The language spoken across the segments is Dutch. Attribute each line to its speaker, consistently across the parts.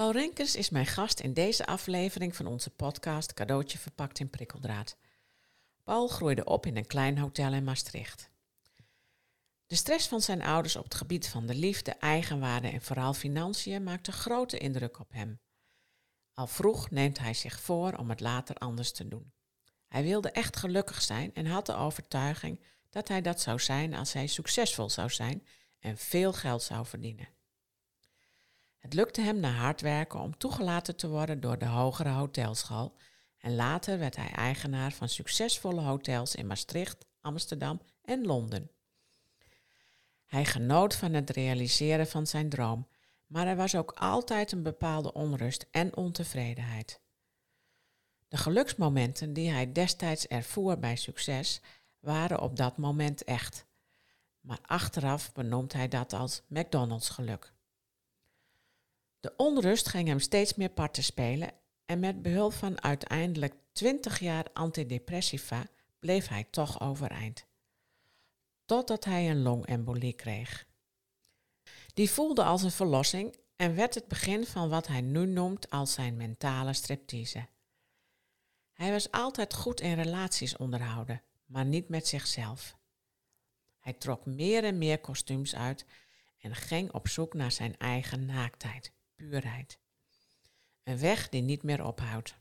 Speaker 1: Paul Rinkers is mijn gast in deze aflevering van onze podcast Cadeautje verpakt in prikkeldraad. Paul groeide op in een klein hotel in Maastricht. De stress van zijn ouders op het gebied van de liefde, eigenwaarde en vooral financiën maakte grote indruk op hem. Al vroeg neemt hij zich voor om het later anders te doen. Hij wilde echt gelukkig zijn en had de overtuiging dat hij dat zou zijn als hij succesvol zou zijn en veel geld zou verdienen. Het lukte hem na hard werken om toegelaten te worden door de hogere hotelschool en later werd hij eigenaar van succesvolle hotels in Maastricht, Amsterdam en Londen. Hij genoot van het realiseren van zijn droom, maar er was ook altijd een bepaalde onrust en ontevredenheid. De geluksmomenten die hij destijds ervoer bij succes waren op dat moment echt. Maar achteraf benoemt hij dat als McDonald's geluk. De onrust ging hem steeds meer parten spelen en met behulp van uiteindelijk 20 jaar antidepressiva bleef hij toch overeind. Totdat hij een longembolie kreeg. Die voelde als een verlossing en werd het begin van wat hij nu noemt als zijn mentale striptease. Hij was altijd goed in relaties onderhouden, maar niet met zichzelf. Hij trok meer en meer kostuums uit en ging op zoek naar zijn eigen naaktheid, Een weg die niet meer ophoudt.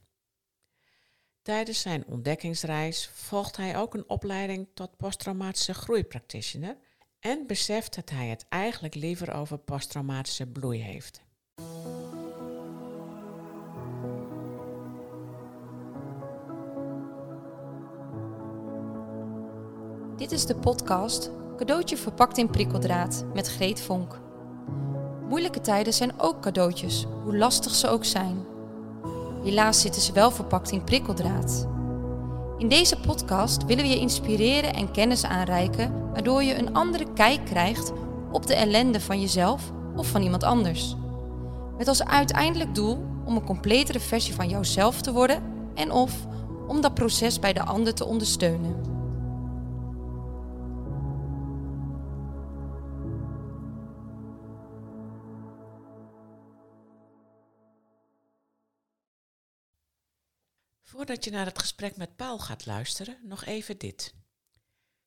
Speaker 1: Tijdens zijn ontdekkingsreis volgt hij ook een opleiding tot posttraumatische groeipractitioner en beseft dat hij het eigenlijk liever over posttraumatische bloei heeft.
Speaker 2: Dit is de podcast Cadeautje verpakt in prikkeldraad met Greet Vonk. Moeilijke tijden zijn ook cadeautjes, hoe lastig ze ook zijn. Helaas zitten ze wel verpakt in prikkeldraad. In deze podcast willen we je inspireren en kennis aanreiken, waardoor je een andere kijk krijgt op de ellende van jezelf of van iemand anders. Met als uiteindelijk doel om een completere versie van jouzelf te worden en of om dat proces bij de ander te ondersteunen.
Speaker 1: Voordat je naar het gesprek met Paul gaat luisteren, nog even dit.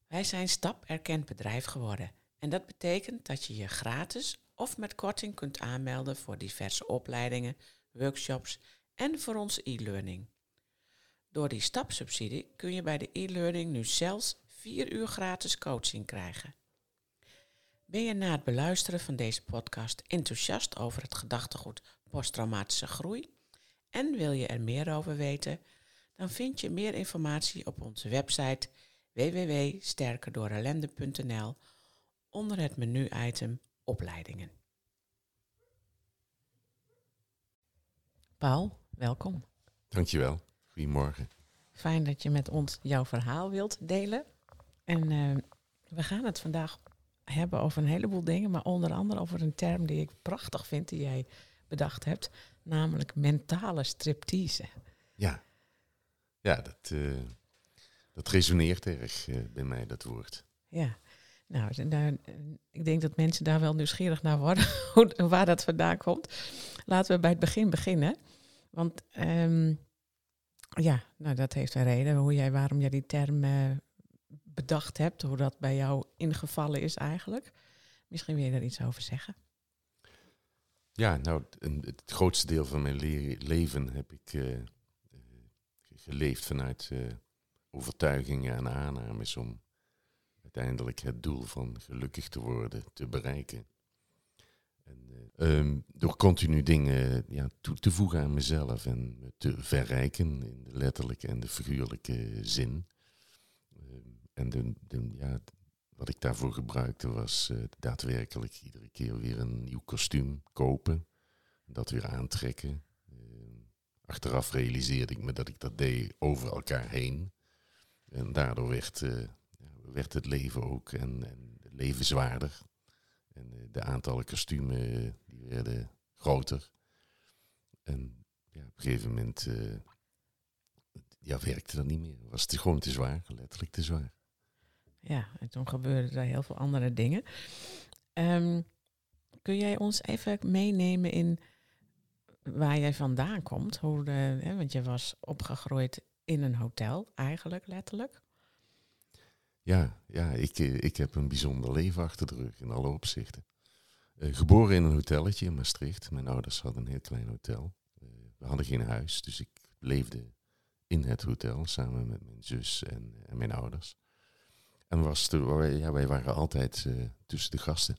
Speaker 1: Wij zijn stap erkend bedrijf geworden. En dat betekent dat je je gratis of met korting kunt aanmelden voor diverse opleidingen, workshops en voor onze e-learning. Door die stapsubsidie kun je bij de e-learning nu zelfs 4 uur gratis coaching krijgen. Ben je na het beluisteren van deze podcast enthousiast over het gedachtegoed posttraumatische groei en wil je er meer over weten? Dan vind je meer informatie op onze website www.sterkerdoorellende.nl onder het menu-item Opleidingen. Paul, welkom.
Speaker 3: Dankjewel. Goedemorgen.
Speaker 1: Fijn dat je met ons jouw verhaal wilt delen. En uh, we gaan het vandaag hebben over een heleboel dingen, maar onder andere over een term die ik prachtig vind, die jij bedacht hebt, namelijk mentale striptease.
Speaker 3: Ja, ja, dat, uh, dat resoneert erg uh, bij mij, dat woord.
Speaker 1: Ja, nou, daar, ik denk dat mensen daar wel nieuwsgierig naar worden, hoe, waar dat vandaan komt. Laten we bij het begin beginnen. Want um, ja, nou, dat heeft een reden hoe jij, waarom jij die term uh, bedacht hebt, hoe dat bij jou ingevallen is eigenlijk. Misschien wil je daar iets over zeggen.
Speaker 3: Ja, nou, het grootste deel van mijn le leven heb ik geleefd vanuit uh, overtuigingen en aannames om uiteindelijk het doel van gelukkig te worden te bereiken. En, uh, um, door continu dingen ja, toe te voegen aan mezelf en te verrijken in de letterlijke en de figuurlijke zin. Um, en de, ja, wat ik daarvoor gebruikte was daadwerkelijk iedere keer weer een nieuw kostuum kopen, dat weer aantrekken, Achteraf realiseerde ik me dat ik dat deed over elkaar heen. En daardoor werd, uh, werd het leven ook en, en leven zwaarder. En uh, de aantallen kostumen uh, die werden groter. En ja, op een gegeven moment ja, werkte dat niet meer. Was het gewoon te zwaar, letterlijk te zwaar.
Speaker 1: Ja, en toen gebeurden er heel veel andere dingen. Um, kun jij ons even meenemen in waar jij vandaan komt. Hoe hè, want je was opgegroeid in een hotel, eigenlijk letterlijk.
Speaker 3: Ja, ja ik, ik heb een bijzonder leven achter de rug in alle opzichten. Eh, geboren in een hotelletje in Maastricht. Mijn ouders hadden een heel klein hotel. Eh, we hadden geen huis, dus ik leefde in het hotel samen met mijn zus en, mijn ouders. En was ja, wij waren altijd eh, tussen de gasten.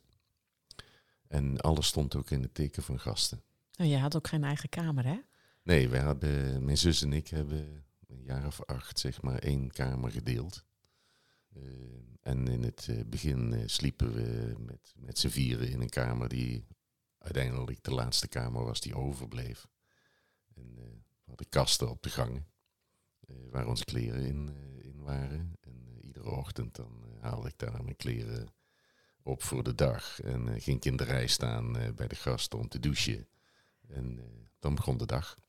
Speaker 3: En alles stond ook in het teken van gasten.
Speaker 1: En je had ook geen eigen kamer, hè?
Speaker 3: Nee, wij hebben, mijn zus en ik hebben een jaar of acht zeg maar één kamer gedeeld. Eh, en in het eh, begin eh, sliepen we met, met z'n vieren in een kamer die uiteindelijk de laatste kamer was die overbleef. En eh, we hadden kasten op de gangen waar onze kleren in, in waren. En iedere ochtend dan haalde ik daar mijn kleren op voor de dag. En ging ik in de rij staan bij de gasten om te douchen. En eh, dan begon de dag.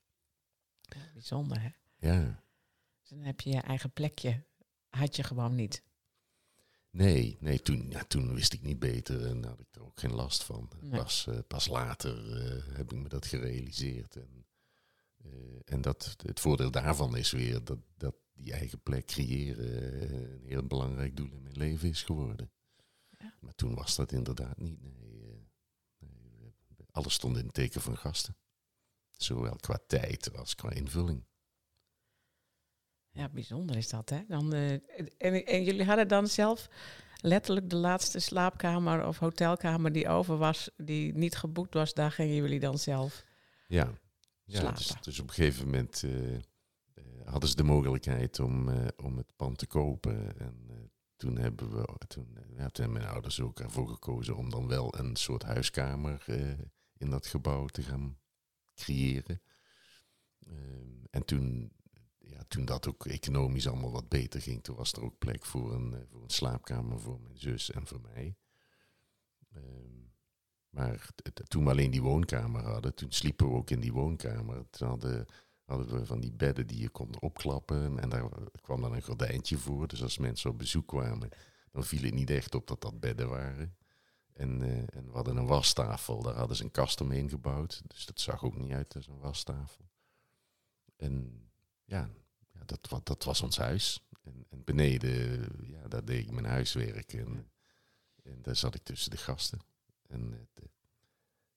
Speaker 1: Ja, bijzonder, hè?
Speaker 3: Ja.
Speaker 1: Dus dan heb je je eigen plekje. Had je gewoon niet.
Speaker 3: Nee, nee toen, ja, toen wist ik niet beter en had ik er ook geen last van.
Speaker 1: Nee.
Speaker 3: Pas, eh, pas later eh, heb ik me dat gerealiseerd. En, en dat, het voordeel daarvan is weer dat, dat die eigen plek creëren een heel belangrijk doel in mijn leven is geworden.
Speaker 1: Ja.
Speaker 3: Maar toen was dat inderdaad niet. Nee, alles stond in het teken van gasten. Zowel qua tijd als qua invulling.
Speaker 1: Ja, bijzonder is dat, hè? Dan, eh, en, en jullie hadden dan zelf letterlijk de laatste slaapkamer of hotelkamer die over was, die niet geboekt was, daar gingen jullie dan zelf.
Speaker 3: Ja, ja dus, dus op een gegeven moment eh, eh, hadden ze de mogelijkheid om, om het pand te kopen. En toen hebben we, toen, ja, toen hebben mijn ouders ook ervoor gekozen om dan wel een soort huiskamer in dat gebouw te gaan creëren. Ehm, en toen, ja, toen dat ook economisch allemaal wat beter ging, toen was er ook plek voor een, eh, voor een slaapkamer voor mijn zus en voor mij. Ehm, maar toen we alleen die woonkamer hadden, toen sliepen we ook in die woonkamer. Toen hadden, hadden we van die bedden die je kon opklappen. En daar kwam dan een gordijntje voor. Dus als mensen op bezoek kwamen, dan viel het niet echt op dat dat bedden waren. En, eh, en we hadden een wastafel, daar hadden ze een kast omheen gebouwd. Dus dat zag ook niet uit als een wastafel. En ja, ja dat, dat was ons huis. En, en beneden, ja, daar deed ik mijn huiswerk. En, en daar zat ik tussen de gasten. En eh, de-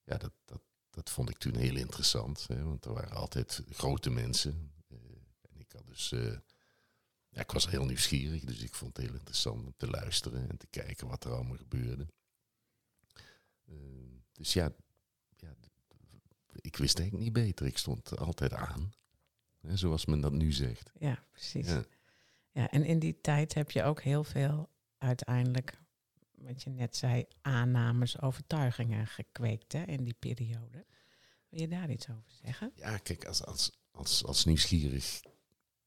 Speaker 3: ja, dat, dat, dat vond ik toen heel interessant. Hè, want er waren altijd grote mensen. eh, en ik had dus. ja, ik was heel nieuwsgierig, dus ik vond het heel interessant om te luisteren en te kijken wat er allemaal gebeurde. Eh, dus ja, ik wist eigenlijk niet beter. Ik stond altijd aan. Hè, zoals men dat nu zegt.
Speaker 1: Ja, precies.
Speaker 3: Ja.
Speaker 1: Ja, en in die tijd heb je ook heel veel uiteindelijk, wat je net zei, aannames, overtuigingen gekweekt hè, in die periode. Wil je daar iets over zeggen?
Speaker 3: Ja, kijk, als, als, als, als nieuwsgierig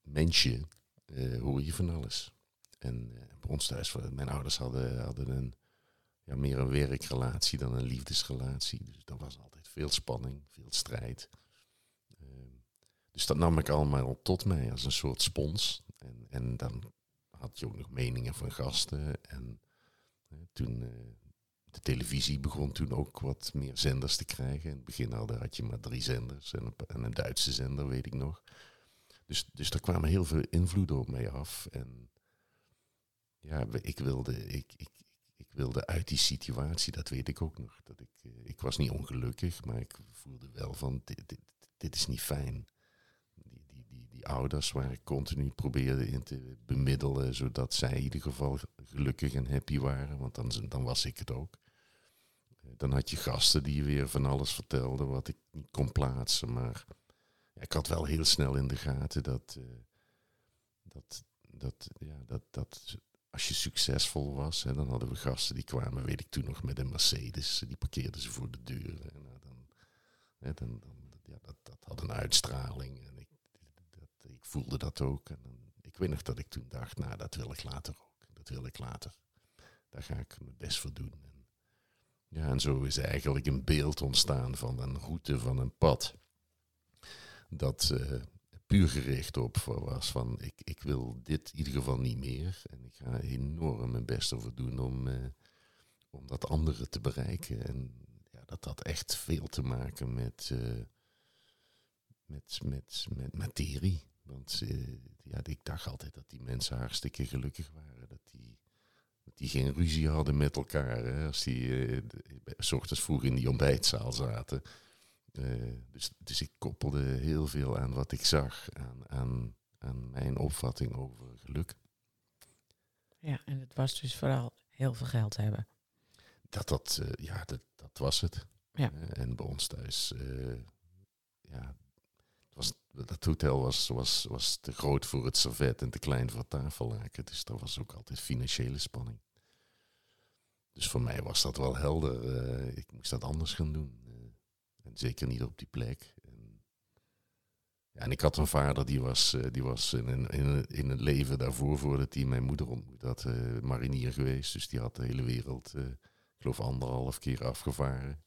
Speaker 3: mensje eh, hoor je van alles. En eh, bij ons thuis, eh, mijn ouders hadden, hadden een, ja, meer een werkrelatie dan een liefdesrelatie. Dus er was altijd veel spanning, veel strijd. Ehm, dus dat nam ik allemaal tot mij als een soort spons. En, en dan had je ook nog meningen van gasten. En toen... eh, de televisie begon toen ook wat meer zenders te krijgen. In het begin had je maar drie zenders en een, en een Duitse zender, weet ik nog. Dus, dus er kwamen heel veel invloeden op mij af. En ja, ik wilde, ik, ik, ik wilde uit die situatie, dat weet ik ook nog. Dat ik, eh, ik was niet ongelukkig, maar ik voelde wel van, dit, is niet fijn. Die, die, die, die ouders waar ik continu probeerde in te bemiddelen, zodat zij in ieder geval gelukkig en happy waren, want dan, dan was ik het ook. Eh, Dan had je gasten die weer van alles vertelden wat ik niet kon plaatsen. Maar ik had wel heel snel in de gaten dat, eh, dat, dat, ja, dat, dat als je succesvol was, hè, dan hadden we gasten die kwamen, weet ik toen nog, met een Mercedes. Die parkeerden ze voor de deur. En nou, dan, dan, ja, dat, dat had een uitstraling. En ik, dat, ik voelde dat ook. En ik weet nog dat ik toen dacht, nou, dat wil ik later ook. Dat wil ik later. Daar ga ik mijn best voor doen. En, ja, en zo is eigenlijk een beeld ontstaan van een route, van een pad. Dat eh, puur gericht op was van, ik, ik wil dit in ieder geval niet meer. En ik ga enorm mijn best ervoor doen om, eh, om dat andere te bereiken. En ja, dat had echt veel te maken met, eh, met, met, met materie. Want eh, ja, ik dacht altijd dat die mensen hartstikke gelukkig waren. Dat die, dat die geen ruzie hadden met elkaar. Hè, als die s ochtends vroeg in die ontbijtzaal zaten. Uh, dus, dus ik koppelde heel veel aan wat ik zag, aan, aan, aan mijn opvatting over geluk.
Speaker 1: Ja, en het was dus vooral heel veel geld hebben.
Speaker 3: Dat, dat, uh, ja, dat, dat was het.
Speaker 1: Ja.
Speaker 3: Uh, en bij ons thuis, uh, ja, was, dat hotel was, was, was te groot voor het servet en te klein voor het tafellaken. Dus er was ook altijd financiële spanning. Dus voor mij was dat wel helder. ik moest dat anders gaan doen. En zeker niet op die plek. En, ja, en ik had een vader die was, die was in, in, in het leven daarvoor, voordat hij mijn moeder ontmoet had, marinier geweest. Dus die had de hele wereld ik geloof anderhalf keer afgevaren.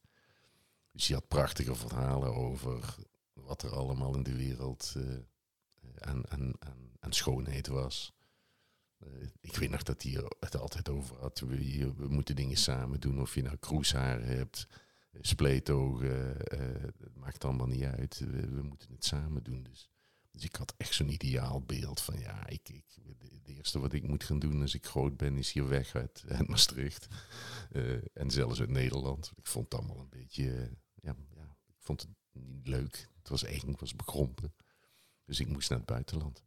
Speaker 3: Dus die had prachtige verhalen over wat er allemaal in de wereld uh, aan, aan, schoonheid was. Uh, ik weet nog dat hij het altijd over had. We, moeten dingen samen doen. Of je nou kroesharen hebt, spleetogen, het maakt allemaal niet uit. We, we, moeten het samen doen. Dus, dus ik had echt zo'n ideaal beeld van ja, ik, ik, het eerste wat ik moet gaan doen als ik groot ben, is hier weg uit, uit Maastricht. Uh, en zelfs uit Nederland. Ik vond het allemaal een beetje, ja, ja, ik vond het niet leuk. Het was eng, het was bekrompen. Dus ik moest naar het buitenland.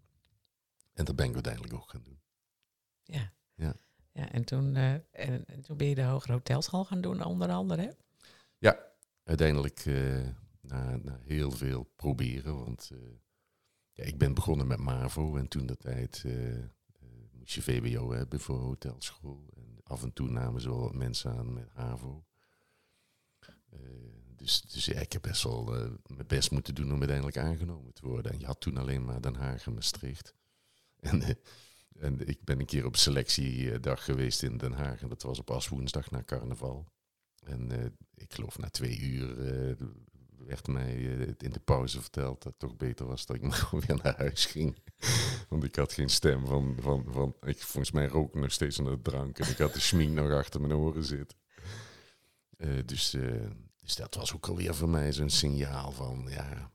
Speaker 3: En dat ben ik uiteindelijk ook gaan doen.
Speaker 1: Ja.
Speaker 3: Ja,
Speaker 1: ja en, toen, uh, en, en, toen ben je de hogere hotelschool gaan doen, onder andere, hè?
Speaker 3: Ja, uiteindelijk na, na heel veel proberen, want ja, ik ben begonnen met MAVO en toen de tijd moest je VWO hebben voor hotelschool. En af en toe namen ze wel wat mensen aan met HAVO. Dus dus ik heb best wel mijn best moeten doen om uiteindelijk aangenomen te worden. En je had toen alleen maar Den Haag en Maastricht. En, en ik ben een keer op selectiedag geweest in Den Haag. En dat was op aswoensdag na carnaval. En ik geloof na twee uur werd mij in de pauze verteld dat het toch beter was dat ik maar weer naar huis ging. Want ik had geen stem van, van, van ik volgens mij rook ik nog steeds naar de drank en ik had de schmink nog achter mijn oren zitten. Dus, dus dat was ook alweer voor mij zo'n signaal van, ja,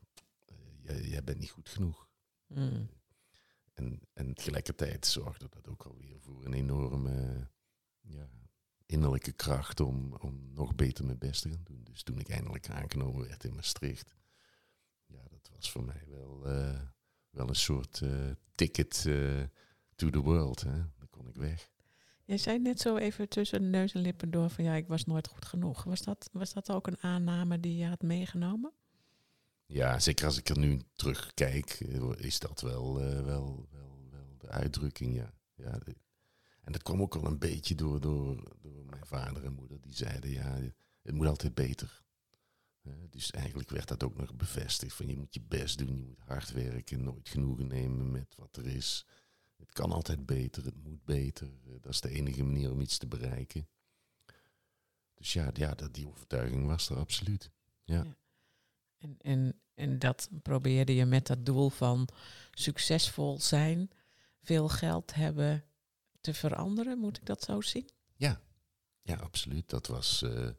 Speaker 3: jij, jij, bent niet goed genoeg.
Speaker 1: Mm.
Speaker 3: En, en tegelijkertijd zorgde dat ook alweer voor een enorme ja, innerlijke kracht om, om nog beter mijn best te gaan doen. Dus toen ik eindelijk aangenomen werd in Maastricht, ja, dat was voor mij wel, uh, wel een soort uh, ticket uh, to the world. Hè. Dan kon ik weg.
Speaker 1: Je zei net zo even tussen neus en lippen door van ja, ik was nooit goed genoeg. Was dat, was dat ook een aanname die je had meegenomen?
Speaker 3: Ja, zeker als ik er nu terugkijk, is dat wel, wel, wel, wel de uitdrukking, ja. ja de, en dat kwam ook wel een beetje door, door, door mijn vader en moeder. Die zeiden, ja, het moet altijd beter. Dus eigenlijk werd dat ook nog bevestigd. Van je moet je best doen, je moet hard werken, nooit genoegen nemen met wat er is. Het kan altijd beter, het moet beter. Uh, dat is de enige manier om iets te bereiken. Dus ja, ja dat, die overtuiging was er absoluut. Ja. ja.
Speaker 1: En, en, en dat probeerde je met dat doel van succesvol zijn, veel geld hebben, te veranderen? Moet ik dat zo zien?
Speaker 3: Ja, ja absoluut. Dat was, uh,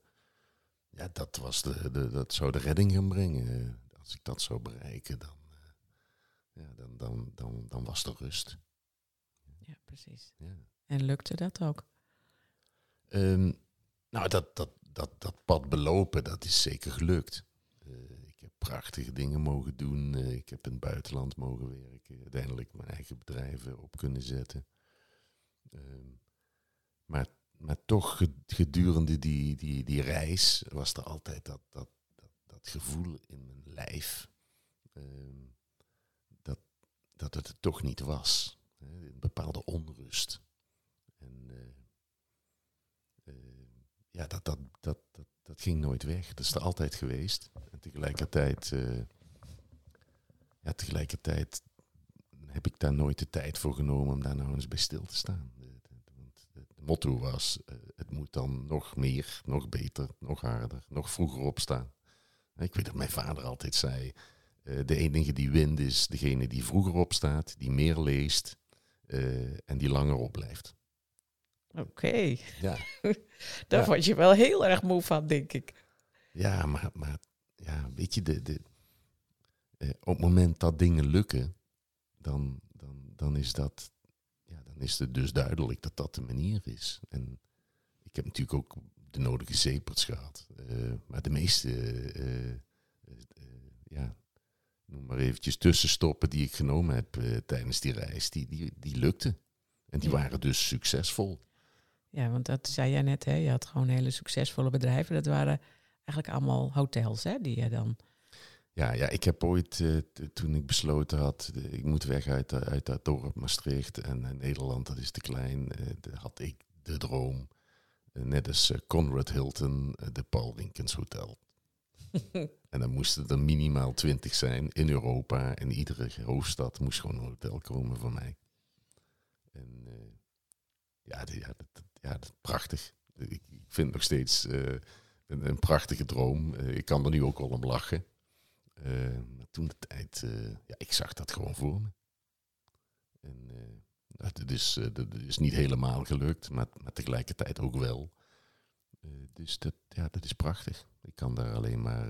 Speaker 3: ja, dat, was de, de, dat zou de redding gaan brengen. Als ik dat zou bereiken, dan, uh, ja, dan, dan, dan, dan was er rust.
Speaker 1: Ja, precies.
Speaker 3: Ja.
Speaker 1: En lukte dat ook?
Speaker 3: Um, nou, dat, dat, dat, dat pad belopen, dat is zeker gelukt. Uh, ik heb prachtige dingen mogen doen. ik heb in het buitenland mogen werken. Uiteindelijk mijn eigen bedrijven op kunnen zetten. Um, maar, maar toch gedurende die, die, die reis was er altijd dat, dat, dat, gevoel in mijn lijf um, dat, dat het toch niet was. Een bepaalde onrust. En uh, uh, ja, dat, dat, dat, dat, ging nooit weg. Dat is er altijd geweest. En tegelijkertijd, uh, ja, tegelijkertijd heb ik daar nooit de tijd voor genomen om daar nou eens bij stil te staan motto was, uh, het moet dan nog meer, nog beter, nog harder, nog vroeger opstaan. Ik weet dat mijn vader altijd zei, uh, de enige die wint is degene die vroeger opstaat, die meer leest uh, en die langer opblijft.
Speaker 1: Oké. Okay.
Speaker 3: Ja.
Speaker 1: Daar
Speaker 3: ja.
Speaker 1: word je wel heel erg moe van, denk ik.
Speaker 3: Ja, maar, maar ja, weet je, de, de, eh, op het moment dat dingen lukken, dan, dan, dan, is dat, dan is het dus duidelijk dat dat de manier is. En ik heb natuurlijk ook de nodige zeeperts gehad. Eh, maar de meeste, eh, eh, ja, noem maar eventjes tussenstoppen die ik genomen heb tijdens die reis, die, die, die lukten. En die waren dus succesvol.
Speaker 1: Ja, want dat zei jij net, hè? je had gewoon hele succesvolle bedrijven. Dat waren eigenlijk allemaal hotels, hè, die je dan...
Speaker 3: Ja, ja ik heb ooit, toen ik besloten had, ik moet weg uit, uit dat dorp Maastricht en Nederland, dat is te klein, had ik de droom net als eh, Conrad Hilton, eh, de Paul Winkens Hotel. en dan moesten er minimaal twintig zijn in Europa. En iedere hoofdstad moest gewoon een hotel komen van mij. En ja, ja, dat, ja, dat prachtig. Ik, ik vind het nog steeds een, een, prachtige droom. ik kan er nu ook al om lachen. Maar toen de tijd, ja, ik zag dat gewoon voor me. En dat is, eh, dat is niet helemaal gelukt, maar, maar tegelijkertijd ook wel. Dus dat, ja, dat is prachtig. Ik kan daar alleen maar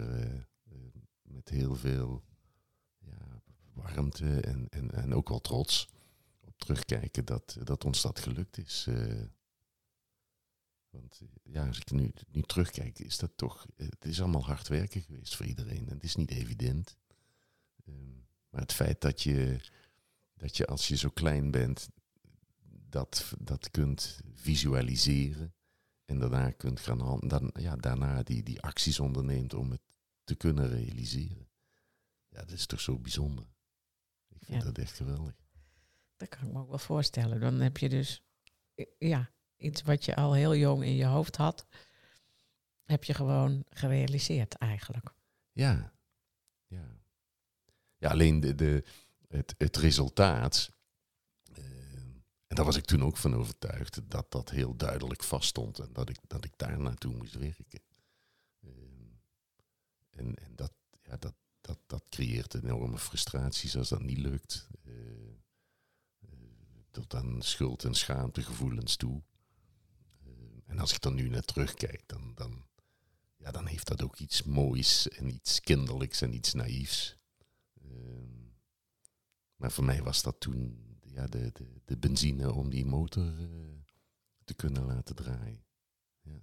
Speaker 3: met heel veel ja, warmte en, en, en ook wel trots op terugkijken dat, dat ons dat gelukt is. Want ja, als ik nu, nu terugkijk, is dat toch. Het is allemaal hard werken geweest voor iedereen. En het is niet evident. Ehm, maar het feit dat je dat je als je zo klein bent, dat, dat kunt visualiseren. En daarna kunt gaan dan, ja, daarna die, die acties onderneemt om het te kunnen realiseren. Ja, dat is toch zo bijzonder. Ik vind dat echt geweldig.
Speaker 1: Dat kan ik me ook wel voorstellen. Dan heb je dus ja, iets wat je al heel jong in je hoofd had, heb je gewoon gerealiseerd eigenlijk.
Speaker 3: Ja, ja. Ja, alleen de, de, het, het resultaat. Uh, en daar was ik toen ook van overtuigd dat dat heel duidelijk vaststond en dat ik, dat ik daar naartoe moest werken. Uh, en en dat, ja, dat, dat, dat creëert enorme frustraties als dat niet lukt. Uh, tot aan schuld- en schaamtegevoelens toe. En als ik dan nu naar terugkijk, dan, dan, ja, dan heeft dat ook iets moois en iets kinderlijks en iets naïefs. Maar voor mij was dat toen ja, de, de, de benzine om die motor uh, te kunnen laten draaien. Ja,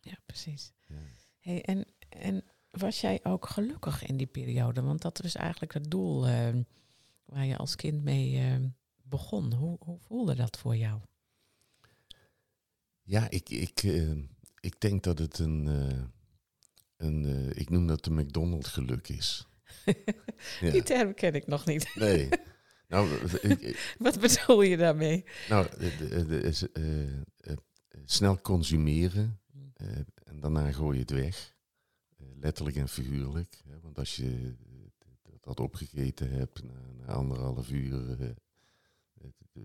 Speaker 1: ja precies. Ja. Hey, en, en was jij ook gelukkig in die periode? Want dat was eigenlijk het doel uh, waar je als kind mee uh, begon. Hoe, hoe voelde dat voor jou?
Speaker 3: Ja, ik, ik, ik denk dat het een, een ik noem dat de McDonald's geluk is.
Speaker 1: Die term ken ik nog niet.
Speaker 3: Nee. Nou,
Speaker 1: Wat bedoel je daarmee?
Speaker 3: Nou, de, de, snel consumeren en daarna gooi je het weg. letterlijk en figuurlijk. Hè, want als je dat opgegeten hebt na, na anderhalf uur,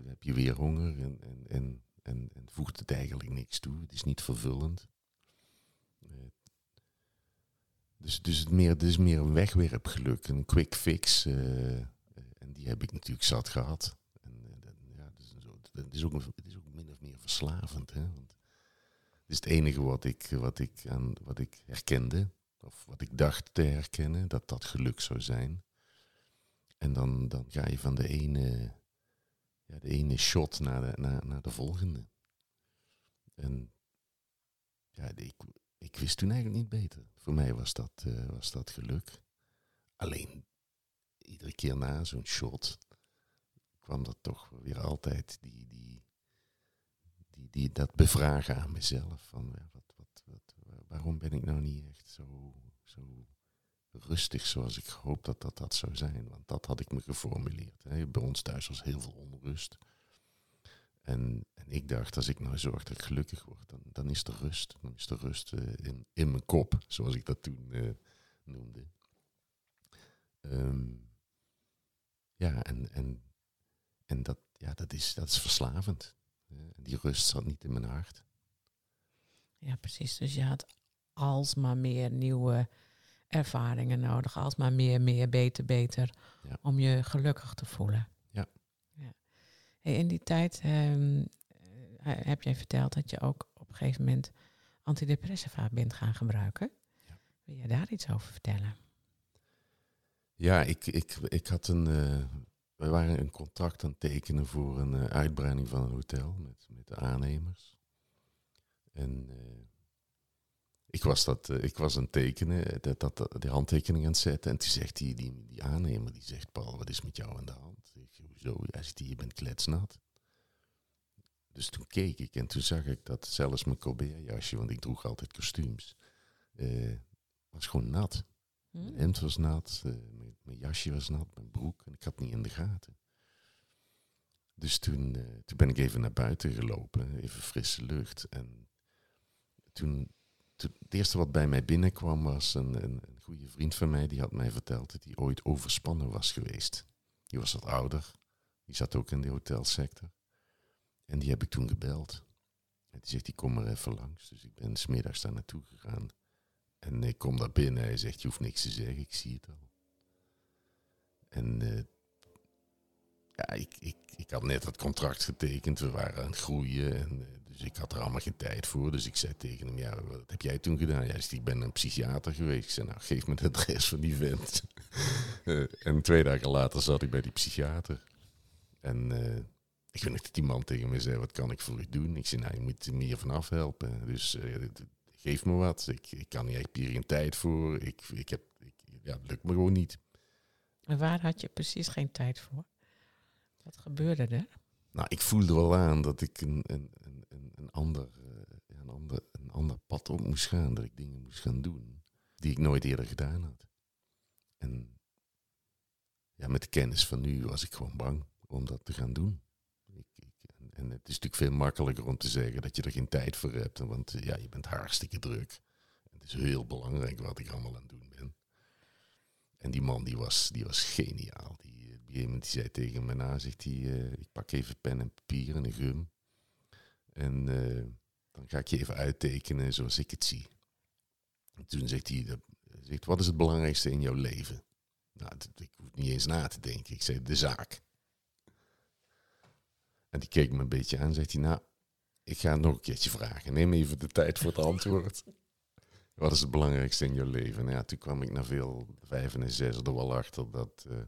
Speaker 3: heb je weer honger en, en, en, en, en voegt het eigenlijk niks toe. Het is niet vervullend. Dus, dus het, meer, het is meer een wegwerpgeluk, een quick fix. Uh, en die heb ik natuurlijk zat gehad. En, ja, is ook, het is ook min of meer verslavend. Hè? Want het is het enige wat ik, wat, ik aan, wat ik herkende, of wat ik dacht te herkennen, dat dat geluk zou zijn. En dan, dan ga je van de ene, ja, de ene shot naar de, naar, naar de volgende. En ja, ik, ik wist toen eigenlijk niet beter. Voor mij was dat, uh, was dat geluk. Alleen iedere keer na zo'n shot kwam dat toch weer altijd die, die, die, die, dat bevragen aan mezelf. Van wat, wat, wat, waarom ben ik nou niet echt zo, zo rustig zoals ik gehoopt dat dat, dat zou zijn? Want dat had ik me geformuleerd. Hè. Bij ons thuis was heel veel onrust. En, en ik dacht, als ik nou zorg dat ik gelukkig word, dan, dan is er rust. Dan is er rust uh, in, in mijn kop, zoals ik dat toen uh, noemde. Um, ja, en, en, en dat, ja, dat, is, dat is verslavend. die rust zat niet in mijn hart.
Speaker 1: Ja, precies. Dus je had alsmaar meer nieuwe ervaringen nodig. Alsmaar meer, meer, beter, beter. Om je gelukkig te voelen.
Speaker 3: Ja. ja.
Speaker 1: Hey, in die tijd um, heb jij verteld dat je ook op een gegeven moment antidepressiva bent gaan gebruiken. Ja. Wil je daar iets over vertellen?
Speaker 3: Ja, ik, ik, ik had een. eh, we waren een contract aan het tekenen voor een eh, uitbreiding van een hotel met, met de aannemers. En eh, ik was dat, eh, ik was aan het tekenen, eh, dat, dat, de handtekening aan het zetten. En toen zegt die, die, die aannemer, die zegt, Paul, wat is met jou aan de hand? Ik zeg, hoezo? Hij zegt, je bent kletsnat. Dus toen keek ik en toen zag ik dat zelfs mijn Colbert-jasje, want ik droeg altijd kostuums, eh, was gewoon nat.
Speaker 1: Hm?
Speaker 3: Mijn hemd was nat, mijn, mijn jasje was nat, mijn broek. En ik had het niet in de gaten. Dus toen, toen ben ik even naar buiten gelopen, even frisse lucht. En toen, het eerste wat bij mij binnenkwam was een, een, een goede vriend van mij. Die had mij verteld dat hij ooit overspannen was geweest. Die was wat ouder. Die zat ook in de hotelsector. En die heb ik toen gebeld. En die zegt, die kom maar even langs. Dus ik ben smiddags daar naartoe gegaan. En ik kom daar binnen. Hij zegt, je hoeft niks te zeggen, ik zie het al. En eh, ja, ik, ik, ik had net het contract getekend. We waren aan het groeien. En, eh, dus ik had er allemaal geen tijd voor. Dus ik zei tegen hem, ja, wat heb jij toen gedaan? Ja, hij zegt, ik ben een psychiater geweest. Ik zei, nou, geef me het adres van die vent. Eh, en twee dagen later zat ik bij die psychiater. En eh, ik weet nog dat die man tegen me zei, wat kan ik voor u doen? Ik zei, nou, je moet me hier vanaf helpen. Dus eh, geef me wat. Ik, ik kan niet, ik heb hier geen tijd voor. Ik, ik heb, ik, ja, het lukt me gewoon niet.
Speaker 1: En waar had je precies geen tijd voor? Wat gebeurde er?
Speaker 3: Nou, ik voelde wel aan dat ik een, een, een, ander, eh, een, ander, een ander pad op moest gaan. Dat ik dingen moest gaan doen die ik nooit eerder gedaan had. En ja, met de kennis van nu was ik gewoon bang om dat te gaan doen. Ik, ik, en, het is natuurlijk veel makkelijker om te zeggen dat je er geen tijd voor hebt. Want eh, ja, je bent hartstikke druk. Het is heel belangrijk wat ik allemaal aan het doen ben. En die man die was, die was geniaal. Die, eh, die zei tegen me na, zegt hij, ik pak even pen en papier en een gum. En eh, dan ga ik je even uittekenen zoals ik het zie. En toen zegt hij, zegt, wat is het belangrijkste in jouw leven? Nou, ik hoef niet eens na te denken. Ik zei, de zaak. En die keek me een beetje aan, zegt hij, nou, ik ga nog een keertje vragen. Neem even de tijd voor het antwoord. Wat is het belangrijkste in jouw leven? Nou ja, toen kwam ik na veel vijven en zes er wel achter dat, eh,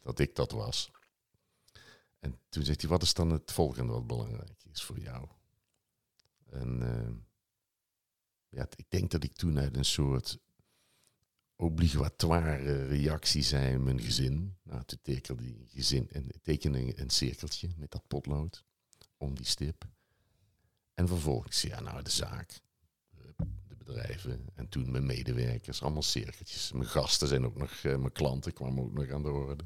Speaker 3: dat ik dat was. En toen zegt hij, wat is dan het volgende wat belangrijk is voor jou? En eh, ja, ik denk dat ik toen uit een soort obligatoire reactie zei mijn gezin. Nou, toen tekende die gezin en tekende een cirkeltje met dat potlood om die stip. En vervolgens, ja, nou, de zaak, de bedrijven en toen mijn medewerkers, allemaal cirkeltjes. Mijn gasten zijn ook nog, eh, mijn klanten kwamen ook nog aan de orde.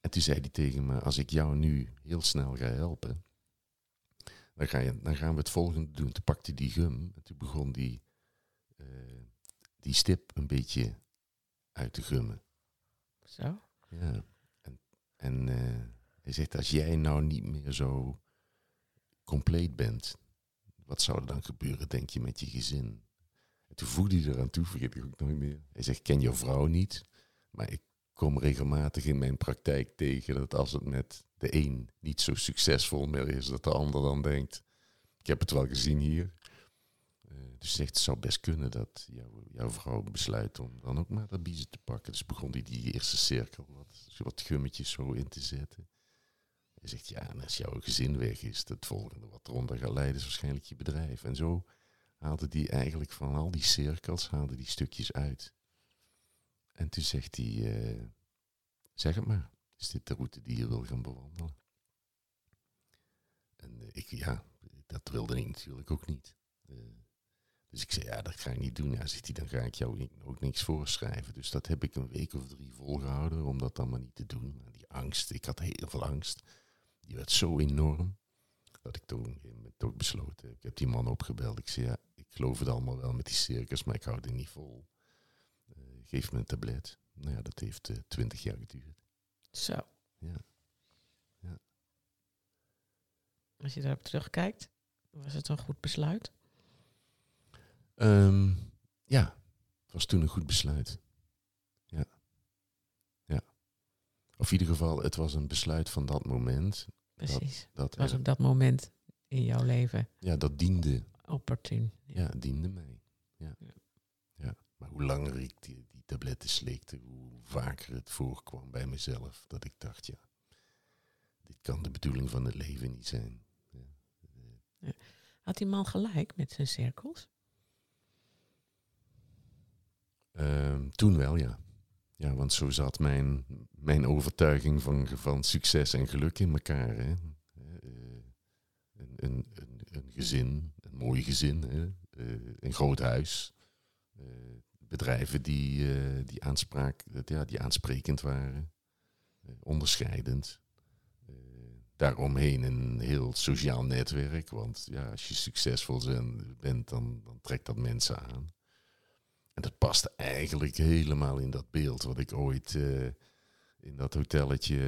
Speaker 3: En toen zei hij tegen me, als ik jou nu heel snel ga helpen, dan, ga je, dan gaan we het volgende doen. Toen pakte hij die gum en toen begon die, eh, die stip een beetje uit te gummen.
Speaker 1: Zo?
Speaker 3: Ja. En, en eh, hij zegt, als jij nou niet meer zo compleet bent, wat zou er dan gebeuren, denk je, met je gezin? En toen voegde hij eraan toe, vergeet ik ook nooit meer. Hij zegt, ken jouw vrouw niet, maar ik kom regelmatig in mijn praktijk tegen dat als het met de een niet zo succesvol meer is, dat de ander dan denkt, ik heb het wel gezien hier. Eh, dus zegt, het zou best kunnen dat jouw, jouw vrouw besluit om dan ook maar dat biezen te pakken. Dus begon hij die eerste cirkel wat, wat gummetjes zo in te zetten. Hij zegt, ja, en als jouw gezin weg is, het volgende wat eronder gaat leiden is waarschijnlijk je bedrijf. En zo haalde hij eigenlijk van al die cirkels, haalde die stukjes uit. En toen zegt hij, eh, zeg het maar, is dit de route die je wil gaan bewandelen? En eh, ik, ja, dat wilde ik natuurlijk ook niet. Eh, dus ik zei, ja, dat ga ik niet doen. Ja, zegt hij, dan ga ik jou ook niks voorschrijven. Dus dat heb ik een week of drie volgehouden om dat dan maar niet te doen. Die angst, ik had heel veel angst. Die werd zo enorm dat ik toen besloten heb. Ik heb die man opgebeld. Ik zei, ja, ik geloof het allemaal wel met die circus, maar ik hou het niet vol. Geef me een tablet. Nou ja, dat heeft eh, twintig jaar geduurd.
Speaker 1: Zo.
Speaker 3: Ja.
Speaker 1: Als je daarop terugkijkt, was het een goed besluit?
Speaker 3: Ehm, ja, het was toen een goed besluit. Ja. Ja. Of in ieder geval, het was een besluit van dat moment.
Speaker 1: Precies.
Speaker 3: Dat,
Speaker 1: Het was op dat moment in jouw leven
Speaker 3: ja, dat diende.
Speaker 1: opportun.
Speaker 3: Ja, het diende mij. Ja.
Speaker 1: Ja.
Speaker 3: ja. Maar hoe langer ik die, die tabletten slikte, hoe vaker het voorkwam bij mezelf. Dat ik dacht, ja, dit kan de bedoeling van het leven niet zijn.
Speaker 1: Had die man gelijk met zijn cirkels?
Speaker 3: Ehm, toen wel, ja. Ja, want zo zat mijn, mijn overtuiging van, van succes en geluk in elkaar. Hè. Eh, een, een, een, een gezin, een mooi gezin, hè. Eh, een groot huis. Eh, bedrijven die, die, aanspraak, ja, die aansprekend waren. onderscheidend. daaromheen een heel sociaal netwerk. Want ja, als je succesvol bent, dan, dan trekt dat mensen aan. En dat paste eigenlijk helemaal in dat beeld wat ik ooit in dat hotelletje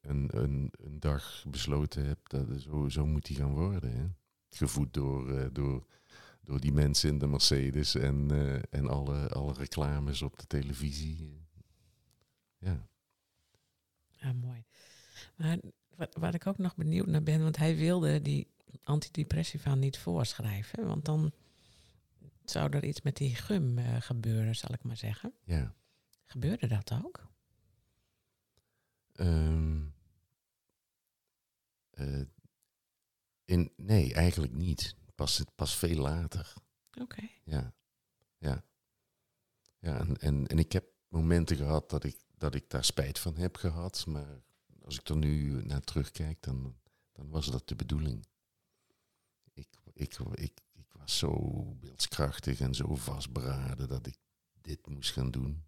Speaker 3: een, een, een, dag besloten heb. Dat zo, zo moet die gaan worden. Hè? Gevoed door, door, door die mensen in de Mercedes en, en alle, alle reclames op de televisie. Ja.
Speaker 1: Ja, mooi. Maar wat, wat ik ook nog benieuwd naar ben, want hij wilde die antidepressiva niet voorschrijven. Want dan zou er iets met die gum uh, gebeuren, zal ik maar zeggen.
Speaker 3: Ja.
Speaker 1: Gebeurde dat ook?
Speaker 3: Um, uh, in, nee, eigenlijk niet. Pas, pas veel later.
Speaker 1: Oké.
Speaker 3: Ja. Ja. Ja, en, en, en ik heb momenten gehad dat ik, dat ik daar spijt van heb gehad. Maar als ik er nu naar terugkijk, dan, dan was dat de bedoeling. Ik, ik, ik, zo beeldskrachtig en zo vastberaden dat ik dit moest gaan doen.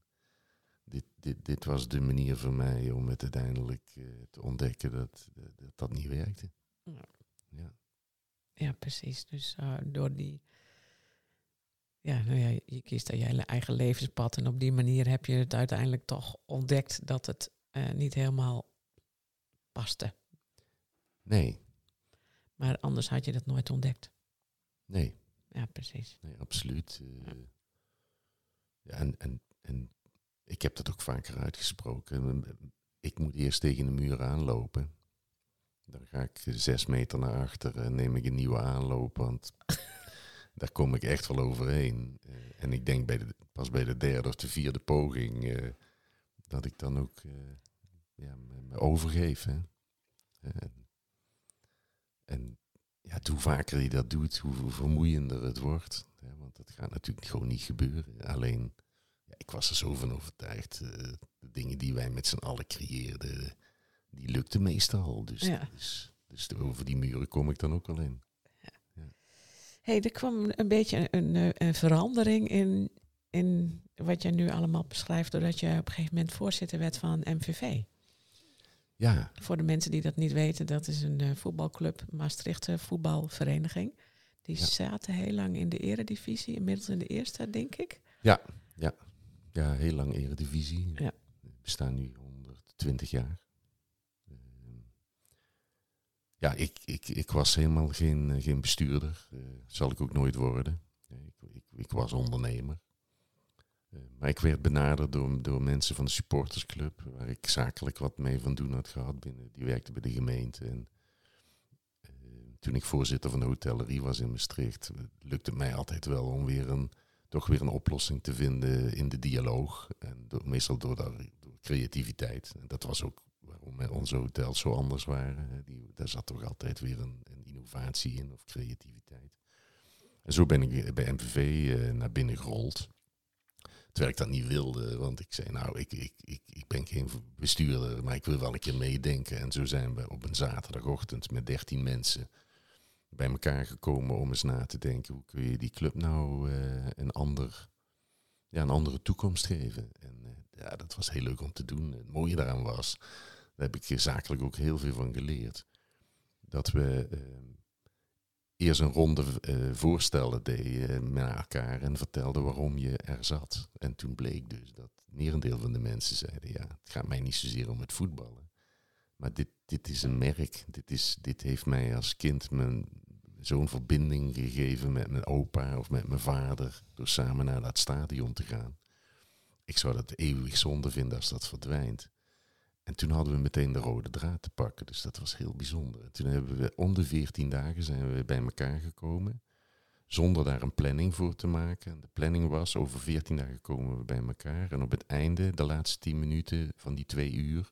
Speaker 3: Dit, dit, dit was de manier voor mij om het uiteindelijk uh, te ontdekken dat, dat dat niet werkte. Ja,
Speaker 1: ja. ja precies. Dus uh, door die. Ja, nou ja, je kiest je eigen levenspad en op die manier heb je het uiteindelijk toch ontdekt dat het uh, niet helemaal paste.
Speaker 3: Nee.
Speaker 1: Maar anders had je dat nooit ontdekt.
Speaker 3: Nee
Speaker 1: ja, precies.
Speaker 3: Nee, absoluut. Uh, ja, en, en, en ik heb dat ook vaker uitgesproken. Ik moet eerst tegen de muur aanlopen. Dan ga ik zes meter naar achter en neem ik een nieuwe aanloop, want daar kom ik echt wel overheen. Uh, en ik denk bij de, pas bij de derde of de vierde poging uh, dat ik dan ook ja, me overgeef. Hè. en ja, hoe vaker je dat doet, hoe vermoeiender het wordt. want dat gaat natuurlijk gewoon niet gebeuren. Alleen, ja, ik was er zo van overtuigd. De dingen die wij met z'n allen creëerden, die lukten meestal. Dus, dus, dus, over die muren kom ik dan ook al in. Ja.
Speaker 1: hey, er kwam een beetje een, een, een verandering in, in wat jij nu allemaal beschrijft, doordat je op een gegeven moment voorzitter werd van MVV.
Speaker 3: Ja.
Speaker 1: Voor de mensen die dat niet weten, dat is een uh, voetbalclub, Maastrichtse voetbalvereniging. Die zaten heel lang in de eredivisie, inmiddels in de eerste, denk ik.
Speaker 3: Ja, ja. ja heel lang eredivisie. Ja. We bestaan nu 120 jaar. Ja, ik, ik, ik was helemaal geen, eh, geen bestuurder. Uh, zal ik ook nooit worden. Ik, ik, ik was ondernemer. Eh, maar ik werd benaderd door, door mensen van de supportersclub, waar ik zakelijk wat mee van doen had gehad binnen. Die werkte bij de gemeente. En uh, toen ik voorzitter van de hotellerie was in Maastricht, lukte het mij altijd wel om weer een, toch weer een oplossing te vinden in de dialoog. En door, meestal door, door creativiteit. En dat was ook waarom onze hotels zo anders waren. Die, daar zat toch altijd weer een, een innovatie in of creativiteit. En zo ben ik bij MVV uh, naar binnen gerold. Terwijl ik dat niet wilde, want ik zei, nou, ik, ik, ik, ik ben geen bestuurder, maar ik wil wel een keer meedenken. En zo zijn we op een zaterdagochtend met dertien mensen bij elkaar gekomen om eens na te denken, hoe kun je die club nou uh, een, ander, ja, een andere toekomst geven. En uh, ja, dat was heel leuk om te doen. Het mooie daaraan was, daar heb ik zakelijk ook heel veel van geleerd, dat we... Uh, eerst een ronde uh, voorstellen deed uh, met elkaar en vertelde waarom je er zat. En toen bleek dus dat merendeel van de mensen zeiden, ja, het gaat mij niet zozeer om het voetballen. Maar dit, dit is een merk. Dit, is, dit heeft mij als kind mijn, zo'n verbinding gegeven met mijn opa of met mijn vader. Door samen naar dat stadion te gaan. Ik zou dat eeuwig zonde vinden als dat verdwijnt. En toen hadden we meteen de rode draad te pakken. Dus dat was heel bijzonder. toen hebben we om de veertien dagen zijn we bij elkaar gekomen. zonder daar een planning voor te maken. De planning was, over 14 dagen komen we bij elkaar. En op het einde, de laatste 10 minuten van die twee uur,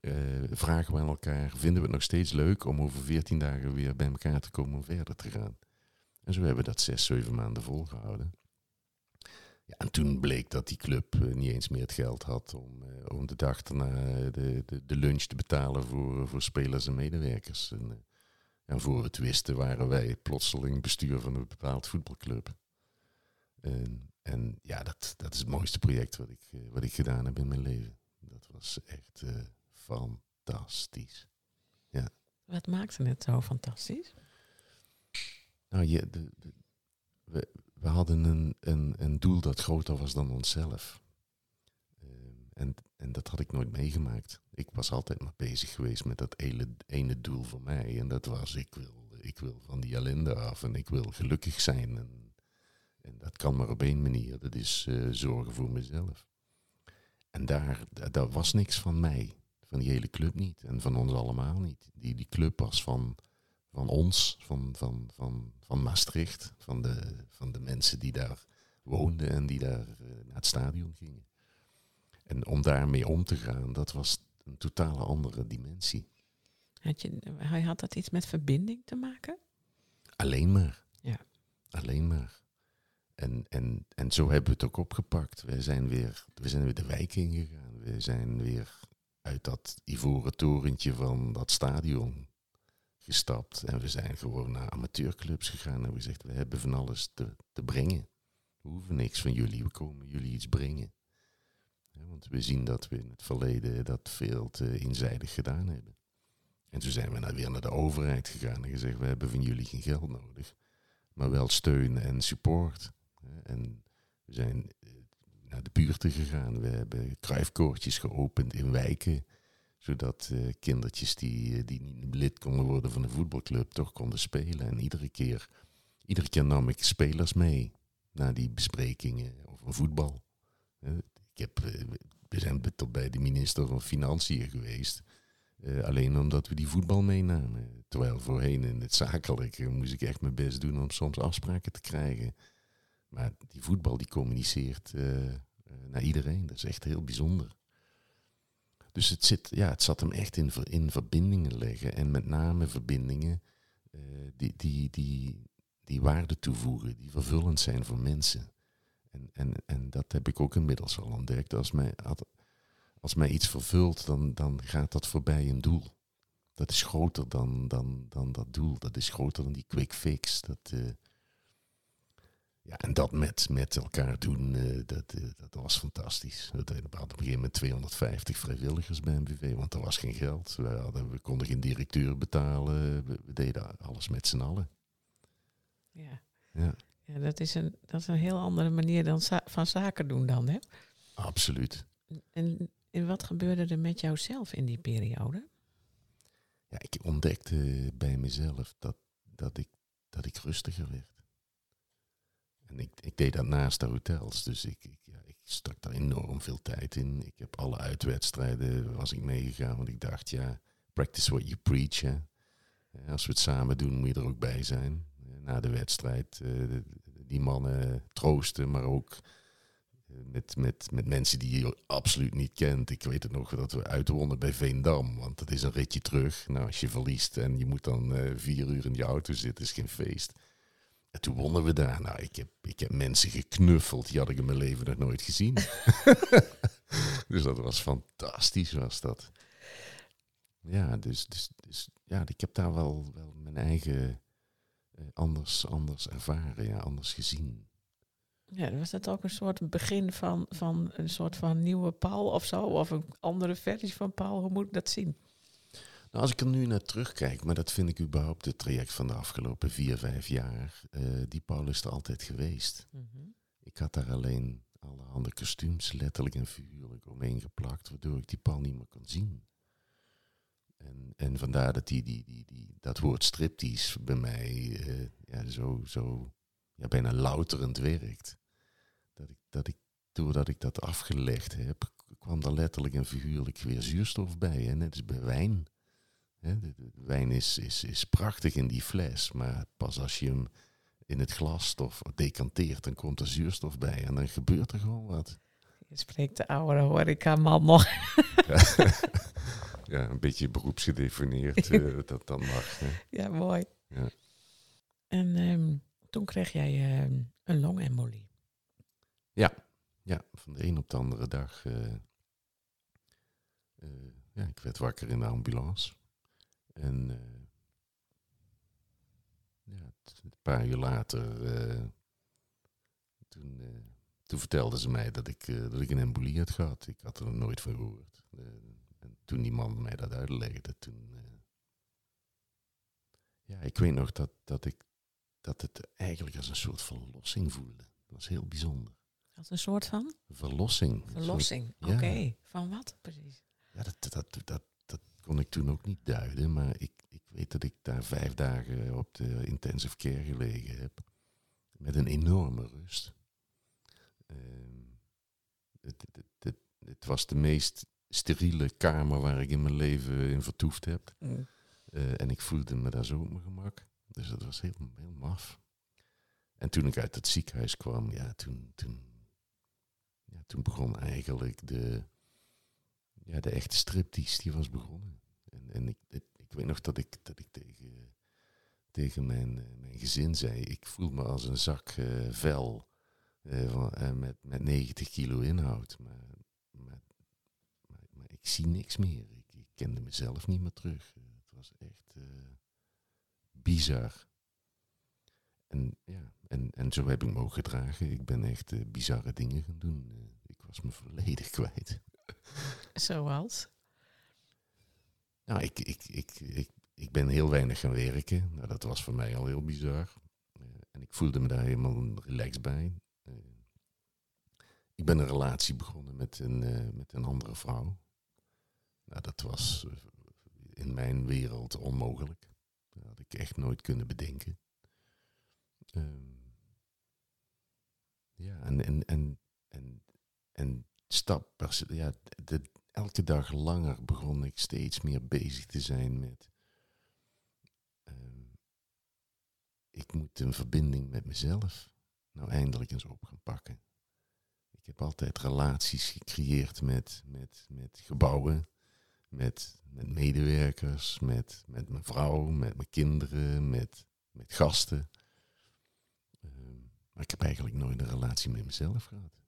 Speaker 3: eh, vragen we aan elkaar, vinden we het nog steeds leuk om over 14 dagen weer bij elkaar te komen om verder te gaan. En zo hebben we dat zes, zeven maanden volgehouden. Ja, en toen bleek dat die club eh, niet eens meer het geld had om, eh, om de dag daarna de, de, de lunch te betalen voor, voor spelers en medewerkers. En, eh, en voor het wisten waren wij plotseling bestuur van een bepaald voetbalclub. En, en ja, dat, dat is het mooiste project wat ik, eh, wat ik gedaan heb in mijn leven. Dat was echt eh, fantastisch.
Speaker 1: Wat maakte het zo fantastisch?
Speaker 3: Nou, je, de, de- we, we hadden een, een, een doel dat groter was dan onszelf. Ehm, en, en dat had ik nooit meegemaakt. Ik was altijd maar bezig geweest met dat ene, ene doel voor mij. En dat was, ik wil, ik wil van die ellende af en ik wil gelukkig zijn. En, en dat kan maar op één manier. Dat is eh, zorgen voor mezelf. En daar, daar, daar was niks van mij. Van die hele club niet. En van ons allemaal niet. Die, die club was van van ons, van, van, van, van Maastricht, van de, van de mensen die daar woonden en die daar eh, naar het stadion gingen. En om daarmee om te gaan, dat was een totale andere dimensie.
Speaker 1: Had, je, hij had dat iets met verbinding te maken?
Speaker 3: Alleen maar.
Speaker 1: Ja.
Speaker 3: Alleen maar. En, en, en zo hebben we het ook opgepakt. We zijn weer, we zijn weer de wijk ingegaan. We zijn weer uit dat ivoren torentje van dat stadion gestapt. En we zijn gewoon naar amateurclubs gegaan. En we gezegd, we hebben van alles te, te brengen. We hoeven niks van jullie, we komen jullie iets brengen. Want we zien dat we in het verleden dat veel te eenzijdig gedaan hebben. En toen zijn we naar, weer naar de overheid gegaan en gezegd, we hebben van jullie geen geld nodig. Maar wel steun en support. En we zijn eh, naar de buurten gegaan. We hebben kruifkoortjes geopend in wijken zodat eh, kindertjes die, eh, die niet lid konden worden van een voetbalclub toch konden spelen. En iedere keer, iedere keer nam ik spelers mee naar die besprekingen over voetbal. Eh, ik heb, eh, we zijn tot bij de minister van Financiën geweest. alleen omdat we die voetbal meenamen. Terwijl voorheen in het zakelijke moest ik echt mijn best doen om soms afspraken te krijgen. Maar die voetbal die communiceert naar iedereen. Dat is echt heel bijzonder. Dus het, zit, ja, het zat hem echt in, in verbindingen leggen. En met name verbindingen eh, die, die, die, die waarde toevoegen, die vervullend zijn voor mensen. En, en, en dat heb ik ook inmiddels al ontdekt. Als mij, als mij iets vervult, dan, dan gaat dat voorbij een doel. Dat is groter dan, dan, dan dat doel. Dat is groter dan die quick fix. Dat, eh, ja, en dat met, met elkaar doen, eh, dat, eh, dat was fantastisch. We hadden op een gegeven moment 250 vrijwilligers bij MVV, want er was geen geld. We, hadden, we konden geen directeur betalen. We, we deden alles met z'n allen.
Speaker 1: Ja.
Speaker 3: Ja,
Speaker 1: ja dat, is een, dat is een heel andere manier dan za- van zaken doen dan, hè?
Speaker 3: absoluut.
Speaker 1: En, en wat gebeurde er met jouzelf in die periode?
Speaker 3: Ja, ik ontdekte bij mezelf dat, dat, ik, dat ik rustiger werd. En ik, ik deed dat naast de hotels, dus ik, ik, ja, ik stak daar enorm veel tijd in. Ik heb alle uitwedstrijden, was ik meegegaan, want ik dacht, ja, practice what you preach. Hè. Als we het samen doen, moet je er ook bij zijn. Na de wedstrijd, eh, die mannen troosten, maar ook eh, met, met, met mensen die je absoluut niet kent. Ik weet het nog dat we uitwonnen bij Veendam, want dat is een ritje terug. Nou, als je verliest en je moet dan eh, vier uur in die auto zitten, is geen feest. En toen wonnen we daar. Nou, ik heb, ik heb mensen geknuffeld, die had ik in mijn leven nog nooit gezien. dus dat was fantastisch, was dat. Ja, dus, dus, dus ja, ik heb daar wel, wel mijn eigen eh, anders, anders ervaren, ja, anders gezien.
Speaker 1: Ja, was dat ook een soort begin van, van een soort van nieuwe Paul of zo? Of een andere versie van Paul? Hoe moet ik dat zien?
Speaker 3: Nou, als ik er nu naar terugkijk, maar dat vind ik überhaupt het traject van de afgelopen vier, vijf jaar, eh, die Paul is er altijd geweest. Ik had daar alleen allerhande kostuums, letterlijk en figuurlijk, omheen geplakt, waardoor ik die Paul niet meer kon zien. En, en vandaar dat die, die, die, die, dat woord striptease bij mij eh, ja, zo, zo ja, bijna louterend werkt. Dat ik, dat ik, doordat ik dat afgelegd heb, kwam er letterlijk en figuurlijk weer zuurstof bij. En net als bij wijn. Hè, de, de wijn is, is, is prachtig in die fles, maar pas als je hem in het glasstof decanteert, dan komt er zuurstof bij en dan gebeurt er gewoon wat.
Speaker 1: Je spreekt de oude horecaman nog.
Speaker 3: ja, een beetje beroepsgedefinieerd, uh, dat dan mag. Hè.
Speaker 1: Ja, mooi.
Speaker 3: Ja.
Speaker 1: En ehm, toen kreeg jij uh, een longembolie.
Speaker 3: Ja, ja, van de een op de andere dag. Uh, ja, ik werd wakker in de ambulance. En ja, een paar uur later, toen, toen vertelden ze mij dat ik, dat ik een embolie had gehad. Ik had er nooit van gehoord. en toen die man mij dat uitlegde, toen... ja, ik weet nog dat, dat ik dat het eigenlijk als een soort verlossing voelde. Dat was heel bijzonder.
Speaker 1: Als een soort van?
Speaker 3: Verlossing.
Speaker 1: Verlossing, oké. Van wat precies?
Speaker 3: Ja, dat, dat, dat, dat, kon ik toen ook niet duiden, maar ik, ik weet dat ik daar vijf dagen op de intensive care gelegen heb. Met een enorme rust. Uh, het, het, het, het, was de meest steriele kamer waar ik in mijn leven in vertoefd heb. Mm. Uh, en ik voelde me daar zo op mijn gemak. Dus dat was heel, heel maf. En toen ik uit het ziekenhuis kwam, ja, toen, toen, ja, toen begon eigenlijk de, ja, de echte striptease, die was begonnen. En, en ik, ik, weet nog dat ik, dat ik tegen, tegen mijn, eh, mijn gezin zei, ik voel me als een zak uh, vel uh, van, met, met 90 kilo inhoud. Maar, maar, maar, ik zie niks meer. Ik, ik, kende mezelf niet meer terug. het was echt bizar. En, ja, en, en zo heb ik me ook gedragen. Ik ben echt bizarre dingen gaan doen. Ik was me volledig kwijt.
Speaker 1: Zoals?
Speaker 3: Nou, ik, ik, ik, ik, ik ben heel weinig gaan werken. Nou, dat was voor mij al heel bizar. Uh, en ik voelde me daar helemaal relaxed bij. ik ben een relatie begonnen met een, met een andere vrouw. Nou, dat was in mijn wereld onmogelijk. Dat had ik echt nooit kunnen bedenken. Um, ja, en, en, en, en, en stap ja, de, elke dag langer begon ik steeds meer bezig te zijn met. Um, ik moet een verbinding met mezelf nou eindelijk eens op gaan pakken. Ik heb altijd relaties gecreëerd met, met, met gebouwen, met, met medewerkers, met, met mijn vrouw, met mijn kinderen, met, met gasten. Um, maar ik heb eigenlijk nooit een relatie met mezelf gehad.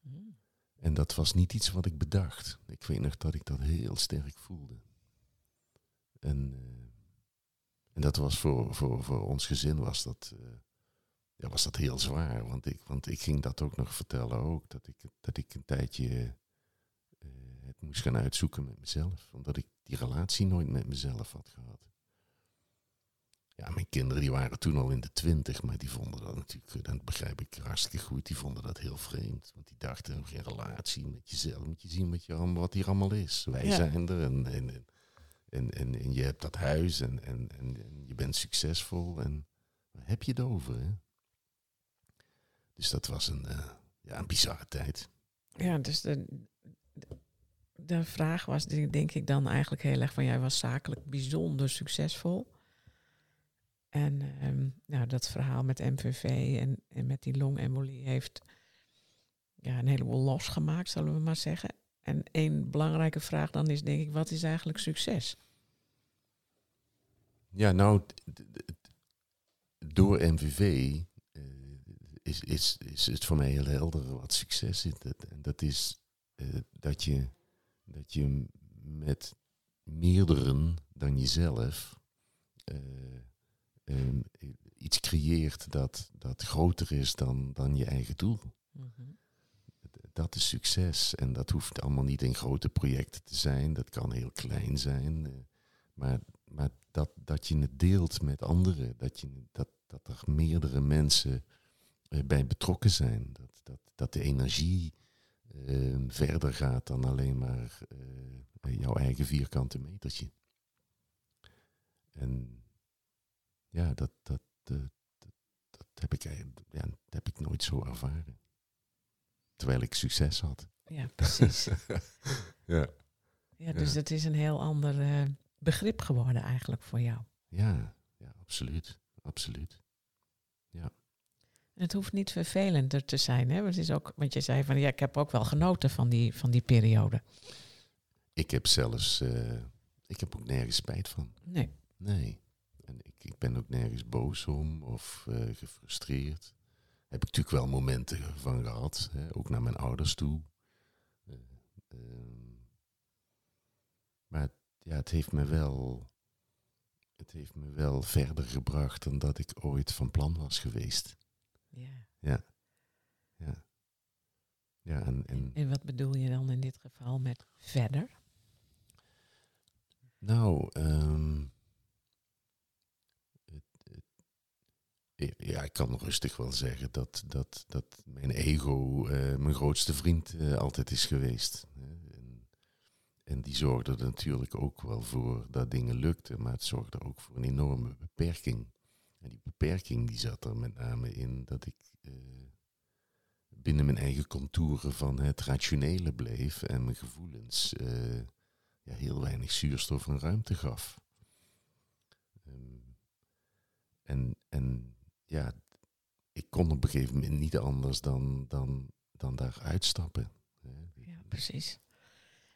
Speaker 3: Hmm. En dat was niet iets wat ik bedacht. Ik weet nog dat ik dat heel sterk voelde. En, uh, en dat was voor, voor, voor ons gezin was dat, uh, ja, was dat heel zwaar. Want ik, want ik ging dat ook nog vertellen ook. Dat ik, dat ik een tijdje het moest gaan uitzoeken met mezelf. Omdat ik die relatie nooit met mezelf had gehad. Ja, mijn kinderen die waren toen al in de twintig, maar die vonden dat natuurlijk, dat begrijp ik hartstikke goed, die vonden dat heel vreemd. Want die dachten, geen relatie met jezelf, moet je zien wat, je, wat hier allemaal is. Wij zijn er en, en, en, en, en, je hebt dat huis en, en, en, je bent succesvol. En waar heb je het over? Hè? Dus dat was een, uh, ja, een bizarre tijd.
Speaker 1: Ja, dus de, de vraag was, denk ik dan eigenlijk heel erg van jij was zakelijk bijzonder succesvol. En um, nou, dat verhaal met MVV en, en met die longembolie heeft ja, een heleboel losgemaakt, zullen we maar zeggen. En één belangrijke vraag dan is, denk ik, wat is eigenlijk succes?
Speaker 3: Ja, nou, door MVV uh, is, is, is het voor mij heel helder wat succes is. En dat is uh, dat je dat je met meerderen dan jezelf uh, um, iets creëert dat, dat groter is dan, dan je eigen doel. Mm -hmm. Dat is succes. En dat hoeft allemaal niet in grote projecten te zijn. Dat kan heel klein zijn. Uh, maar maar dat, dat je het deelt met anderen. Dat, je, dat, dat er meerdere mensen uh, bij betrokken zijn. Dat, dat, dat de energie uh, verder gaat dan alleen maar jouw eigen vierkante metertje. En ja, dat, dat, uh, dat, dat, heb ik, ja, dat heb ik nooit zo ervaren. Terwijl ik succes had.
Speaker 1: Ja, precies.
Speaker 3: ja.
Speaker 1: ja. Dus ja. dat is een heel ander begrip geworden eigenlijk voor jou.
Speaker 3: Ja, ja absoluut. absoluut.
Speaker 1: Het hoeft niet vervelender te zijn, hè? Want, het is ook, want je zei van ja, ik heb ook wel genoten van die, van die periode.
Speaker 3: Ik heb zelfs, eh, ik heb ook nergens spijt van.
Speaker 1: Nee.
Speaker 3: Nee. En ik, ik ben ook nergens boos om of eh, gefrustreerd. Heb ik natuurlijk wel momenten van gehad, hè, ook naar mijn ouders toe. Eh, ehm, maar ja, het heeft me wel, het heeft me wel verder gebracht dan dat ik ooit van plan was geweest.
Speaker 1: Ja.
Speaker 3: Ja. Ja. Ja, en, en
Speaker 1: En wat bedoel je dan in dit geval met verder?
Speaker 3: Nou, ehm, het, het, ja, ik kan rustig wel zeggen dat, dat, dat mijn ego eh, mijn grootste vriend eh, altijd is geweest. En, en die zorgde er natuurlijk ook wel voor dat dingen lukten, maar het zorgde ook voor een enorme beperking. En die beperking die zat er met name in dat ik eh, binnen mijn eigen contouren van het rationele bleef en mijn gevoelens ja, heel weinig zuurstof en ruimte gaf. Ehm, en, en ja, ik kon op een gegeven moment niet anders dan, dan, dan daar uitstappen.
Speaker 1: Ja, precies.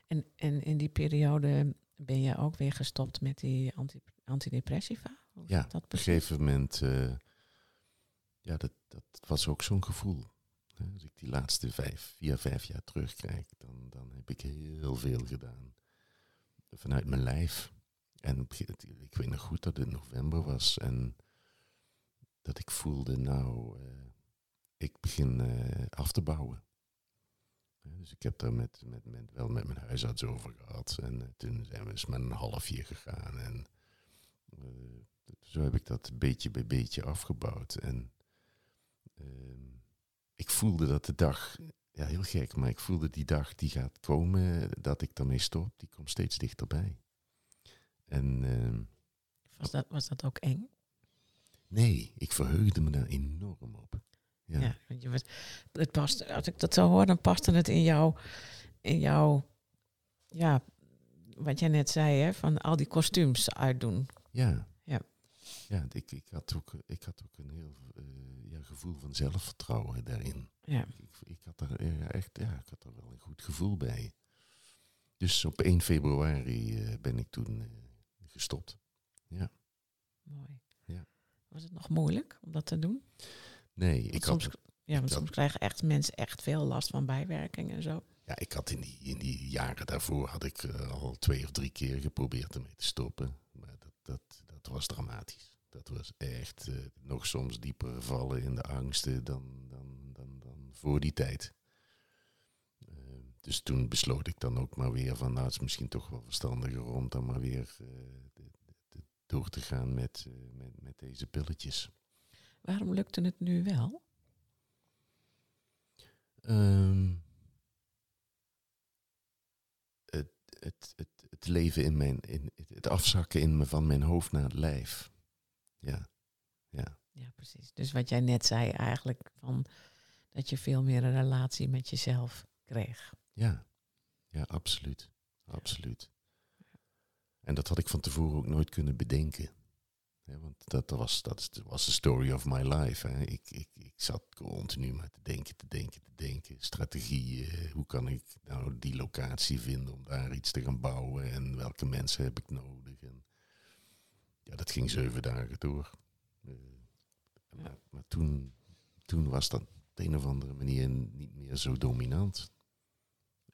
Speaker 1: En, en in die periode ben je ook weer gestopt met die anti, antidepressiva? Hoe
Speaker 3: Ja,
Speaker 1: dat
Speaker 3: Op een gegeven moment, eh, ja, dat, dat was ook zo'n gevoel. Als ik die laatste vijf, vier, vijf jaar terugkijk, dan, dan heb ik heel veel gedaan. Vanuit mijn lijf. En ik weet nog goed dat het november was en dat ik voelde, nou, eh, ik begin eh, af te bouwen. Dus ik heb daar met, met, met, wel met mijn huisarts over gehad. En eh, toen zijn we eens met een halfje gegaan. En zo heb ik dat beetje bij beetje afgebouwd. En ehm, ik voelde dat de dag, ja heel gek, maar ik voelde die dag die gaat komen, dat ik daarmee stop, die komt steeds dichterbij. En ehm,
Speaker 1: Was dat, was dat ook eng?
Speaker 3: Nee, ik verheugde me daar enorm op. Ja,
Speaker 1: Ja, want je was, het past, als ik dat zo hoor, dan paste het in jouw, in jouw, ja, wat jij net zei, hè, van al die kostuums uitdoen.
Speaker 3: ja.
Speaker 1: Ja.
Speaker 3: Ja, ik, ik, had ook, ik had ook een heel eh, ja, gevoel van zelfvertrouwen daarin.
Speaker 1: Ja,
Speaker 3: Ik, ik, had er ja, echt, ja, ik had er wel een goed gevoel bij. Dus op 1 februari eh, ben ik toen eh, gestopt.
Speaker 1: mooi. Was het nog moeilijk om dat te doen?
Speaker 3: Nee,
Speaker 1: Want
Speaker 3: ik
Speaker 1: soms,
Speaker 3: had,
Speaker 1: ja, want soms krijgen echt mensen echt veel last van bijwerkingen en zo.
Speaker 3: ja, ik had in die, in die jaren daarvoor had ik eh, al twee of drie keer geprobeerd ermee te stoppen. Maar dat, dat, dat was dramatisch. Dat was echt eh, nog soms dieper vallen in de angsten dan, dan, dan, dan voor die tijd. Eh, dus toen besloot ik dan ook maar weer van, nou het is misschien toch wel verstandiger om dan maar weer door te gaan met, eh, met, met deze pilletjes.
Speaker 1: Waarom lukte het nu wel?
Speaker 3: Ehm, het, het, het, het leven in mijn, in, het- het afzakken in me van mijn hoofd naar het lijf. Ja, ja,
Speaker 1: Ja, precies. Dus wat jij net zei eigenlijk, van dat je veel meer een relatie met jezelf kreeg.
Speaker 3: ja, ja, absoluut, absoluut. En dat had ik van tevoren ook nooit kunnen bedenken. Want dat was, dat was de story of my life. Hè. Ik, ik, ik zat continu maar te denken, te denken, te denken. Strategieën, hoe kan ik nou die locatie vinden om daar iets te gaan bouwen? En welke mensen heb ik nodig? En ja, dat ging zeven dagen door. Eh, maar maar toen, toen was dat op de een of andere manier niet meer zo dominant.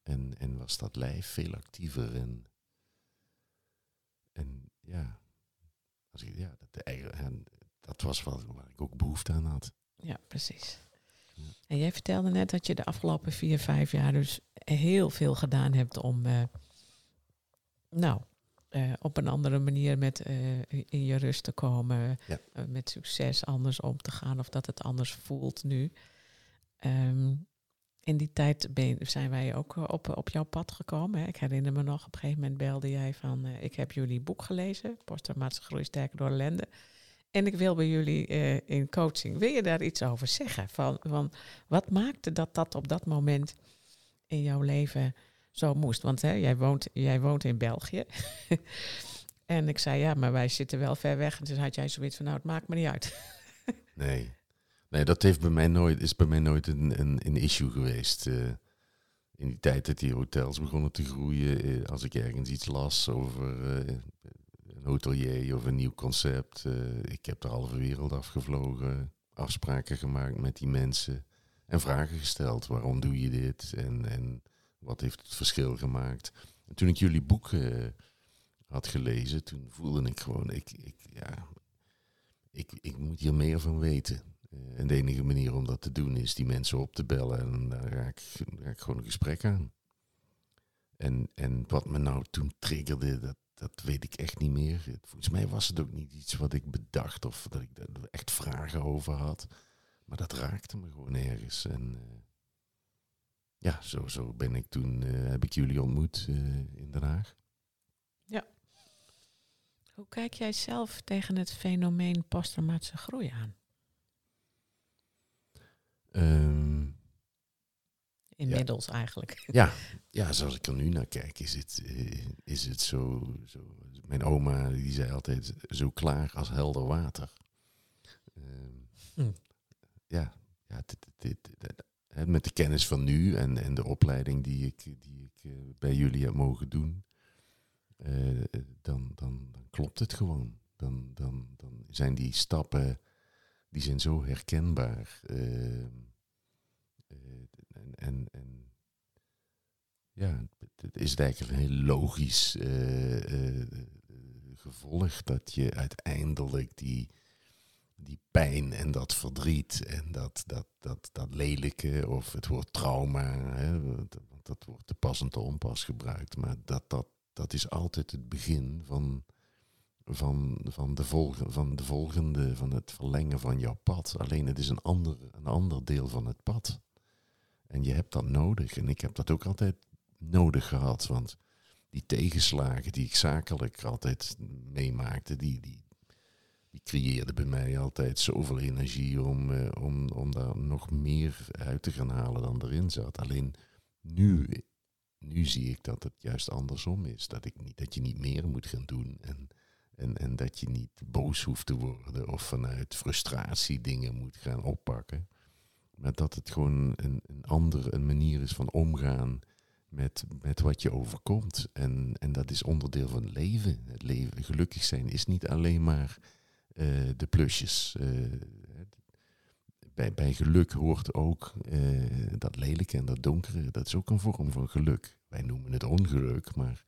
Speaker 3: En, en was dat lijf veel actiever. En, en ja, als ik, ja dat, en dat was wat, waar ik ook behoefte aan had.
Speaker 1: Ja, precies.
Speaker 3: Ja.
Speaker 1: En jij vertelde net dat je de afgelopen vier, vijf jaar dus heel veel gedaan hebt om, eh, nou, eh, op een andere manier met eh, in je rust te komen,
Speaker 3: Ja.
Speaker 1: eh, met succes anders om te gaan of dat het anders voelt nu. Ehm, in die tijd ben zijn wij ook eh, op, op jouw pad gekomen. Hè? Ik herinner me nog, op een gegeven moment belde jij van... eh, ik heb jullie boek gelezen, Posttraumatische Groei Sterker door ellende. En ik wil bij jullie eh, in coaching. Wil je daar iets over zeggen? Van, van wat maakte dat dat op dat moment in jouw leven zo moest? Want hè, jij, woont, jij woont in België. en ik zei, ja, maar wij zitten wel ver weg. En toen had jij zoiets van, nou, het maakt me niet uit.
Speaker 3: Nee. Nee, dat heeft bij mij nooit, is bij mij nooit een, een, een issue geweest. Uh, in die tijd dat die hotels begonnen te groeien, uh, als ik ergens iets las over uh, een hotelier of een nieuw concept. ik heb de halve wereld afgevlogen, afspraken gemaakt met die mensen en vragen gesteld. Waarom doe je dit? En, en wat heeft het verschil gemaakt? En toen ik jullie boek had gelezen, toen voelde ik gewoon, ik, ik, ja, ik, ik moet hier meer van weten. Eh, en de enige manier om dat te doen is die mensen op te bellen en daar raak ik, gewoon een gesprek aan. En, en wat me nou toen triggerde, dat, dat weet ik echt niet meer. Volgens mij was het ook niet iets wat ik bedacht of dat ik er echt vragen over had. Maar dat raakte me gewoon ergens. En uh, ja, zo, zo ben ik toen, uh, heb ik jullie ontmoet in Den Haag.
Speaker 1: Ja. Hoe kijk jij zelf tegen het fenomeen posttraumatische groei aan?
Speaker 3: Um,
Speaker 1: Inmiddels eigenlijk.
Speaker 3: Ja, ja, zoals ik er nu naar kijk, is het, uh, is het zo, zo. Mijn oma die zei altijd: zo klaar als helder water. Um, hm. Ja, ja dit, dit, dit, met de kennis van nu en, en de opleiding die ik, die ik uh, bij jullie heb mogen doen, uh, dan, dan, dan klopt het gewoon. Dan, dan, dan zijn die stappen die zijn zo herkenbaar. Uh, en, en, en, ja, het is eigenlijk een heel logisch uh, gevolg dat je uiteindelijk die, die pijn en dat verdriet en dat, dat, dat, dat lelijke of het woord trauma, hè, dat wordt te pas en te onpas gebruikt, maar dat, dat, dat is altijd het begin van, van, van, de volgende, van de volgende, van het verlengen van jouw pad. Alleen het is een ander, een ander deel van het pad. En je hebt dat nodig. En ik heb dat ook altijd nodig gehad. Want die tegenslagen die ik zakelijk altijd meemaakte, die, die, die creëerden bij mij altijd zoveel energie om, uh, om, om daar nog meer uit te gaan halen dan erin zat. Alleen nu, nu zie ik dat het juist andersom is. Dat, ik niet, dat je niet meer moet gaan doen. En en, en dat je niet boos hoeft te worden of vanuit frustratie dingen moet gaan oppakken. Maar dat het gewoon een, een andere een manier is van omgaan met, met wat je overkomt. En, en dat is onderdeel van leven. Het leven. Gelukkig zijn is niet alleen maar uh, de plusjes. Uh, bij, bij geluk hoort ook uh, dat lelijke en dat donkere. Dat is ook een vorm van geluk. Wij noemen het ongeluk, maar,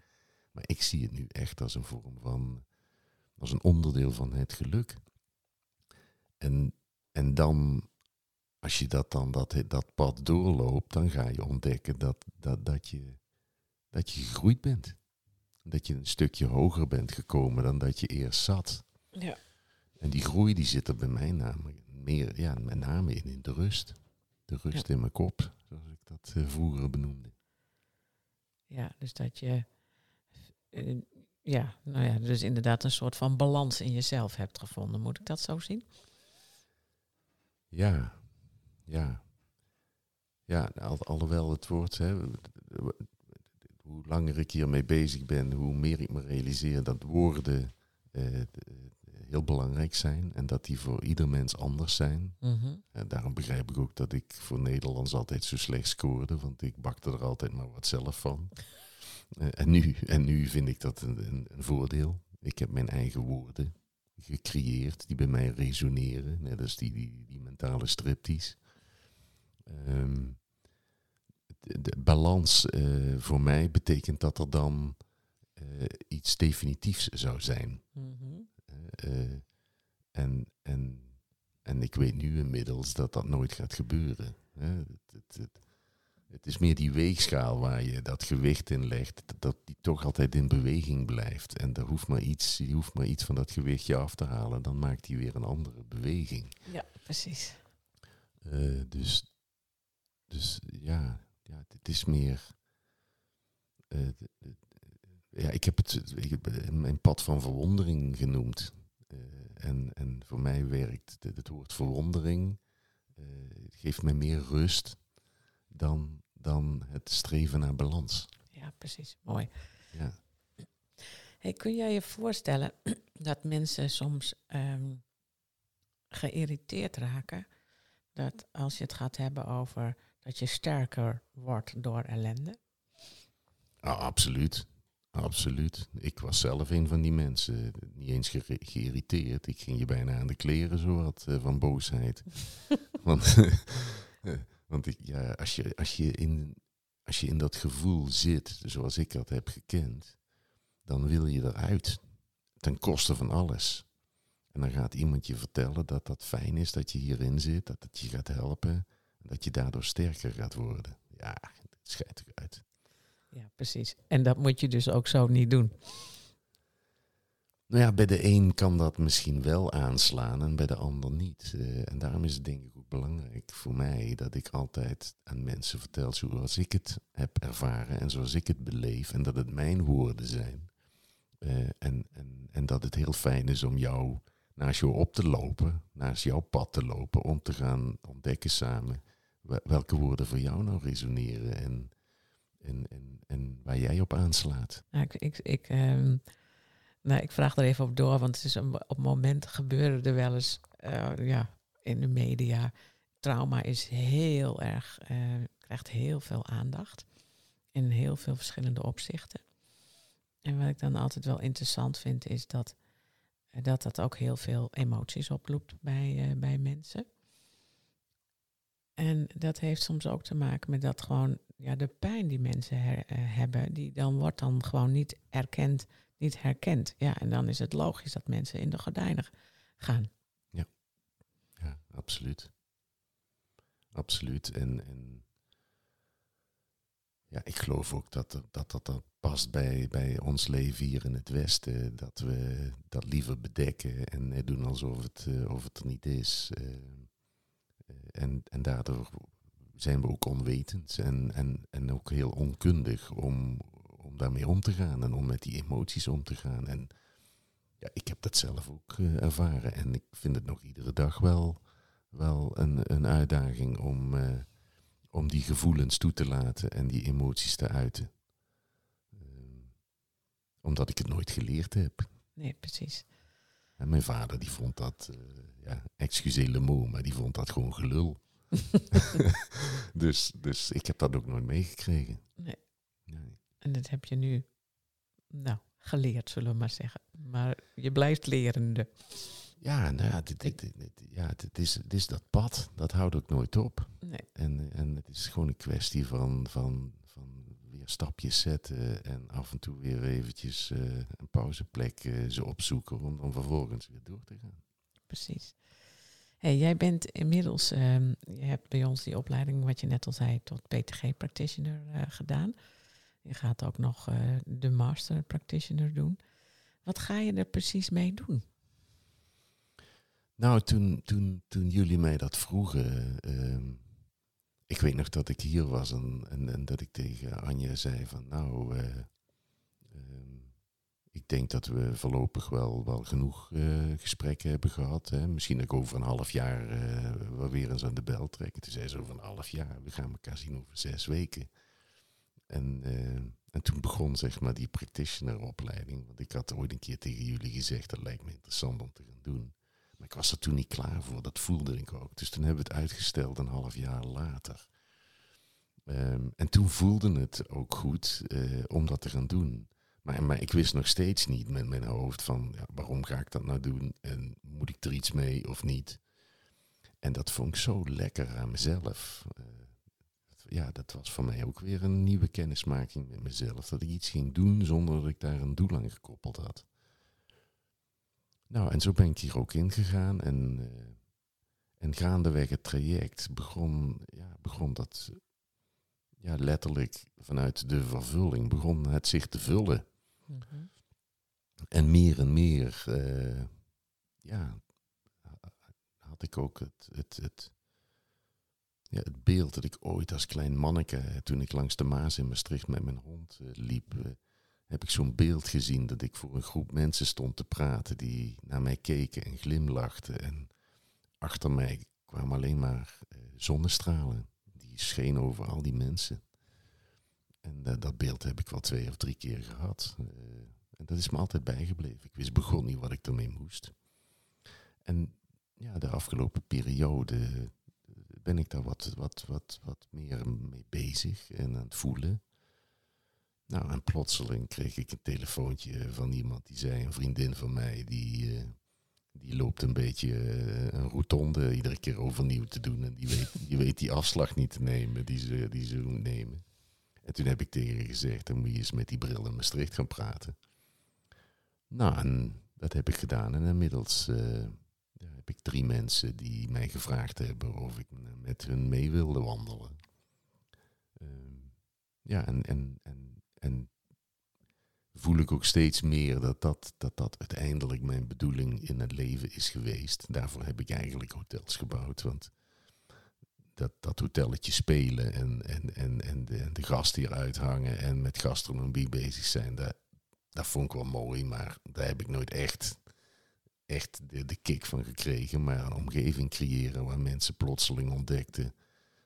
Speaker 3: maar ik zie het nu echt als een vorm van als een onderdeel van het geluk. En, en dan, als je dat dan dat, dat pad doorloopt, dan ga je ontdekken dat, dat, dat, je, dat je gegroeid bent. Dat je een stukje hoger bent gekomen dan dat je eerst zat.
Speaker 1: Ja.
Speaker 3: En die groei die zit er bij mij namelijk meer, ja, met name in, in de rust. De rust in mijn kop, zoals ik dat uh, vroeger benoemde.
Speaker 1: Ja, dus dat je uh, ja, nou ja, dus inderdaad een soort van balans in jezelf hebt gevonden. Moet ik dat zo zien?
Speaker 3: Ja, ja. Ja, al, alhoewel het woord, hè, hoe langer ik hiermee bezig ben, hoe meer ik me realiseer dat woorden eh, heel belangrijk zijn en dat die voor ieder mens anders zijn.
Speaker 1: Mhm.
Speaker 3: En daarom begrijp ik ook dat ik voor Nederlands altijd zo slecht scoorde, want ik bakte er altijd maar wat zelf van. Eh, en, nu, en nu vind ik dat een, een, een, voordeel. Ik heb mijn eigen woorden gecreëerd die bij mij resoneren. Net als die, die, die mentale stripties. Um, de, balans uh, voor mij betekent dat er dan uh, iets definitiefs zou zijn.
Speaker 1: Mm -hmm.
Speaker 3: uh, en, en, en ik weet nu inmiddels dat dat nooit gaat gebeuren. Het, het, het, het is meer die weegschaal waar je dat gewicht in legt, dat die toch altijd in beweging blijft. En er hoeft maar iets, je hoeft maar iets van dat gewichtje af te halen, dan maakt hij weer een andere beweging.
Speaker 1: Ja, precies.
Speaker 3: Uh, dus, dus ja, ja, het is meer. Uh, ja, ik heb het ik heb mijn pad van verwondering genoemd. Uh, en, en voor mij werkt het, het woord verwondering. het geeft mij meer rust dan, dan het streven naar balans.
Speaker 1: Ja, precies. Mooi.
Speaker 3: Ja.
Speaker 1: Hey, kun jij je voorstellen dat mensen soms um, geïrriteerd raken Dat als je het gaat hebben over dat je sterker wordt door ellende.
Speaker 3: Ah, absoluut. Absoluut. Ik was zelf een van die mensen. Niet eens ge- geïrriteerd. Ik ging je bijna aan de kleren, zo wat, eh, van boosheid. want want ik, ja, als, je, als, je in, als je in dat gevoel zit, zoals ik dat heb gekend, dan wil je eruit. Ten koste van alles. En dan gaat iemand je vertellen dat dat fijn is dat je hierin zit, dat het je gaat helpen, en dat je daardoor sterker gaat worden. Ja, het schijnt eruit.
Speaker 1: Ja, precies. En dat moet je dus ook zo niet doen.
Speaker 3: Nou ja, bij de een kan dat misschien wel aanslaan en bij de ander niet. Eh, en daarom is het denk ik belangrijk voor mij dat ik altijd aan mensen vertel zoals ik het heb ervaren en zoals ik het beleef. En dat het mijn woorden zijn. Eh, en, en, en dat het heel fijn is om jou naast jou op te lopen, naast jouw pad te lopen, om te gaan ontdekken samen wel- welke woorden voor jou nou resoneren en, en, en, en waar jij op aanslaat.
Speaker 1: Ik, ik, ik, ehm, nou, ik vraag er even op door, want het is op momenten gebeuren er wel eens eh, ja, in de media. Trauma is heel erg, eh, krijgt heel veel aandacht in heel veel verschillende opzichten. En wat ik dan altijd wel interessant vind, is dat eh, dat, dat ook heel veel emoties oproept bij, eh, bij mensen. En dat heeft soms ook te maken met dat gewoon ja, de pijn die mensen hebben, die dan wordt dan gewoon niet erkend, niet herkend. Ja, en dan is het logisch dat mensen in de gordijnen gaan.
Speaker 3: Ja, absoluut. Absoluut. En, en ja, ik geloof ook dat dat, dat, dat past bij, bij ons leven hier in het Westen. Dat we dat liever bedekken en doen alsof het, eh, of het er niet is. Eh, eh, en, en daardoor zijn we ook onwetend en, en, en ook heel onkundig om, om daarmee om te gaan en om met die emoties om te gaan. En ja, ik heb dat zelf ook eh, ervaren en ik vind het nog iedere dag wel, wel een, een uitdaging om, eh, om die gevoelens toe te laten en die emoties te uiten. Ehm, omdat ik het nooit geleerd heb.
Speaker 1: Nee, precies.
Speaker 3: En mijn vader die vond dat, eh ja, excusez le mot, maar die vond dat gewoon gelul. dus, dus ik heb dat ook nooit meegekregen.
Speaker 1: Nee.
Speaker 3: Nee.
Speaker 1: En dat heb je nu, nou, geleerd, zullen we maar zeggen. Maar je blijft lerende.
Speaker 3: Ja, nou ja, dit, dit, ja het, is, het is dat pad, dat houdt ook nooit op.
Speaker 1: Nee.
Speaker 3: En, en het is gewoon een kwestie van, van, van weer stapjes zetten en af en toe weer eventjes eh, een pauzeplek eh, ze opzoeken om dan vervolgens weer door te gaan.
Speaker 1: Precies. Hey, jij bent inmiddels, ehm, je hebt bij ons die opleiding, wat je net al zei, tot PTG practitioner eh, gedaan. Je gaat ook nog eh, de master practitioner doen. Wat ga je er precies mee doen?
Speaker 3: Nou, toen, toen, toen jullie mij dat vroegen, ehm, ik weet nog dat ik hier was en, en, dat ik tegen Anja zei van nou, eh, ehm, ik denk dat we voorlopig wel, wel genoeg eh, gesprekken hebben gehad. Hè. Misschien ik over een half jaar wel weer eens aan de bel trekken. Toen zei ze over een half jaar, we gaan elkaar zien over zes weken. En, eh, en toen begon zeg maar die practitioner-opleiding. Want ik had ooit een keer tegen jullie gezegd, dat lijkt me interessant om te gaan doen. Maar ik was er toen niet klaar voor, dat voelde ik ook. Dus toen hebben we het uitgesteld een half jaar later. Ehm, en toen voelde het ook goed eh, om dat te gaan doen. Maar, maar ik wist nog steeds niet met mijn hoofd van ja, waarom ga ik dat nou doen en moet ik er iets mee of niet. En dat vond ik zo lekker aan mezelf. Eh, ja, dat was voor mij ook weer een nieuwe kennismaking met mezelf. Dat ik iets ging doen zonder dat ik daar een doel aan gekoppeld had. Nou, en zo ben ik hier ook ingegaan. En, eh, en gaandeweg het traject begon, ja, begon dat ja, letterlijk vanuit de vervulling, begon het zich te vullen. En meer en meer, eh, ja, had ik ook het, het, het, ja, het beeld dat ik ooit als klein manneke, toen ik langs de Maas in Maastricht met mijn hond eh, liep, eh, heb ik zo'n beeld gezien dat ik voor een groep mensen stond te praten die naar mij keken en glimlachten. En achter mij kwamen alleen maar eh, zonnestralen. Die schenen over al die mensen. En dat beeld heb ik wel twee of drie keer gehad. Eh, en dat is me altijd bijgebleven. Ik wist begon niet wat ik ermee moest. En ja, de afgelopen periode ben ik daar wat, wat, wat, wat meer mee bezig en aan het voelen. Nou, en plotseling kreeg ik een telefoontje van iemand die zei, een vriendin van mij, die, eh, die loopt een beetje eh, een rotonde iedere keer overnieuw te doen. En die weet die, weet die afslag niet te nemen die ze, die ze nemen. En toen heb ik tegen haar gezegd, dan moet je eens met die bril in Maastricht gaan praten. Nou, en dat heb ik gedaan. En inmiddels ja, heb ik drie mensen die mij gevraagd hebben of ik met hun mee wilde wandelen. Uh, ja, en, en, en, en voel ik ook steeds meer dat dat, dat dat uiteindelijk mijn bedoeling in het leven is geweest. Daarvoor heb ik eigenlijk hotels gebouwd. Want dat, dat hotelletje spelen en, en, en, en, de, en de gasten hier uithangen en met gastronomie bezig zijn, dat, dat vond ik wel mooi, maar daar heb ik nooit echt, echt de, de kick van gekregen. Maar een omgeving creëren waar mensen plotseling ontdekten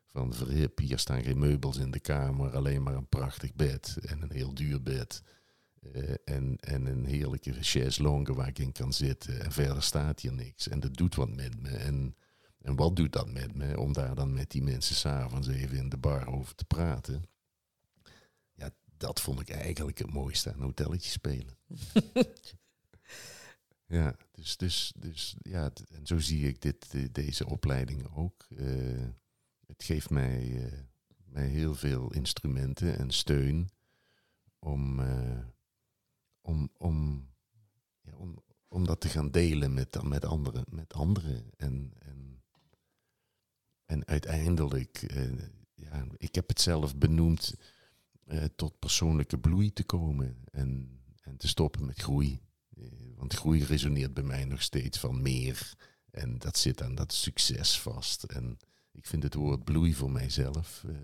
Speaker 3: van verhip, hier staan geen meubels in de kamer, alleen maar een prachtig bed en een heel duur bed. Uh, en, en een heerlijke chaiselongue waar ik in kan zitten. En verder staat hier niks. En dat doet wat met me. En, en wat doet dat met me? Om daar dan met die mensen s'avonds even in de bar over te praten dat vond ik eigenlijk het mooiste aan hotelletje spelen. ja, dus, dus, dus ja, en zo zie ik dit, deze opleiding ook. Uh, het geeft mij, uh, mij heel veel instrumenten en steun om, uh, om, om, ja, om, om dat te gaan delen met, met, anderen, met anderen. En, en, en uiteindelijk, ja, ik heb het zelf benoemd tot persoonlijke bloei te komen en, en te stoppen met groei. Uh, want groei resoneert bij mij nog steeds van meer. En dat zit aan dat succes vast. En ik vind het woord bloei voor mijzelf, uh,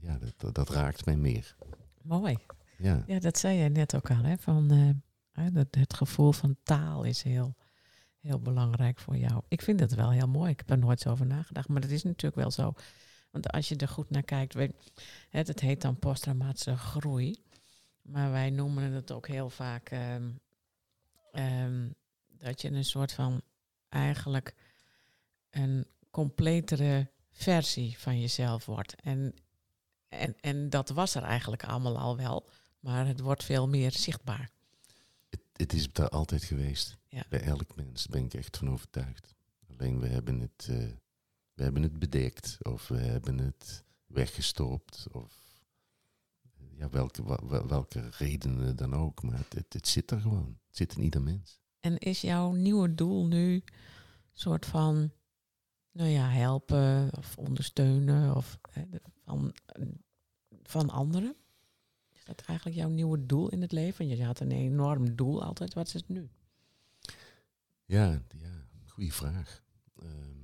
Speaker 3: ja, dat, dat, raakt mij meer.
Speaker 1: Mooi. Ja. ja, dat zei jij net ook al, hè? Van, het, het gevoel van taal is heel, heel belangrijk voor jou. Ik vind het wel heel mooi. Ik heb er nooit zo over nagedacht, maar dat is natuurlijk wel zo. Want als je er goed naar kijkt, weet, het, heet dan posttraumatische groei. Maar wij noemen het ook heel vaak ehm, ehm, dat je een soort van eigenlijk een completere versie van jezelf wordt. En, en, en dat was er eigenlijk allemaal al wel, maar het wordt veel meer zichtbaar.
Speaker 3: Het, het is daar altijd geweest. Bij elk mens ben ik echt van overtuigd. Alleen we hebben het uh, we hebben het bedekt of we hebben het weggestopt of ja, welke, welke redenen dan ook. Maar het, het, zit er gewoon. Het zit in ieder mens.
Speaker 1: En is jouw nieuwe doel nu soort van, nou ja, helpen of ondersteunen of hè, van, van anderen? Is dat eigenlijk jouw nieuwe doel in het leven? Je had een enorm doel altijd. Wat is het nu?
Speaker 3: Ja, ja goede vraag. Um,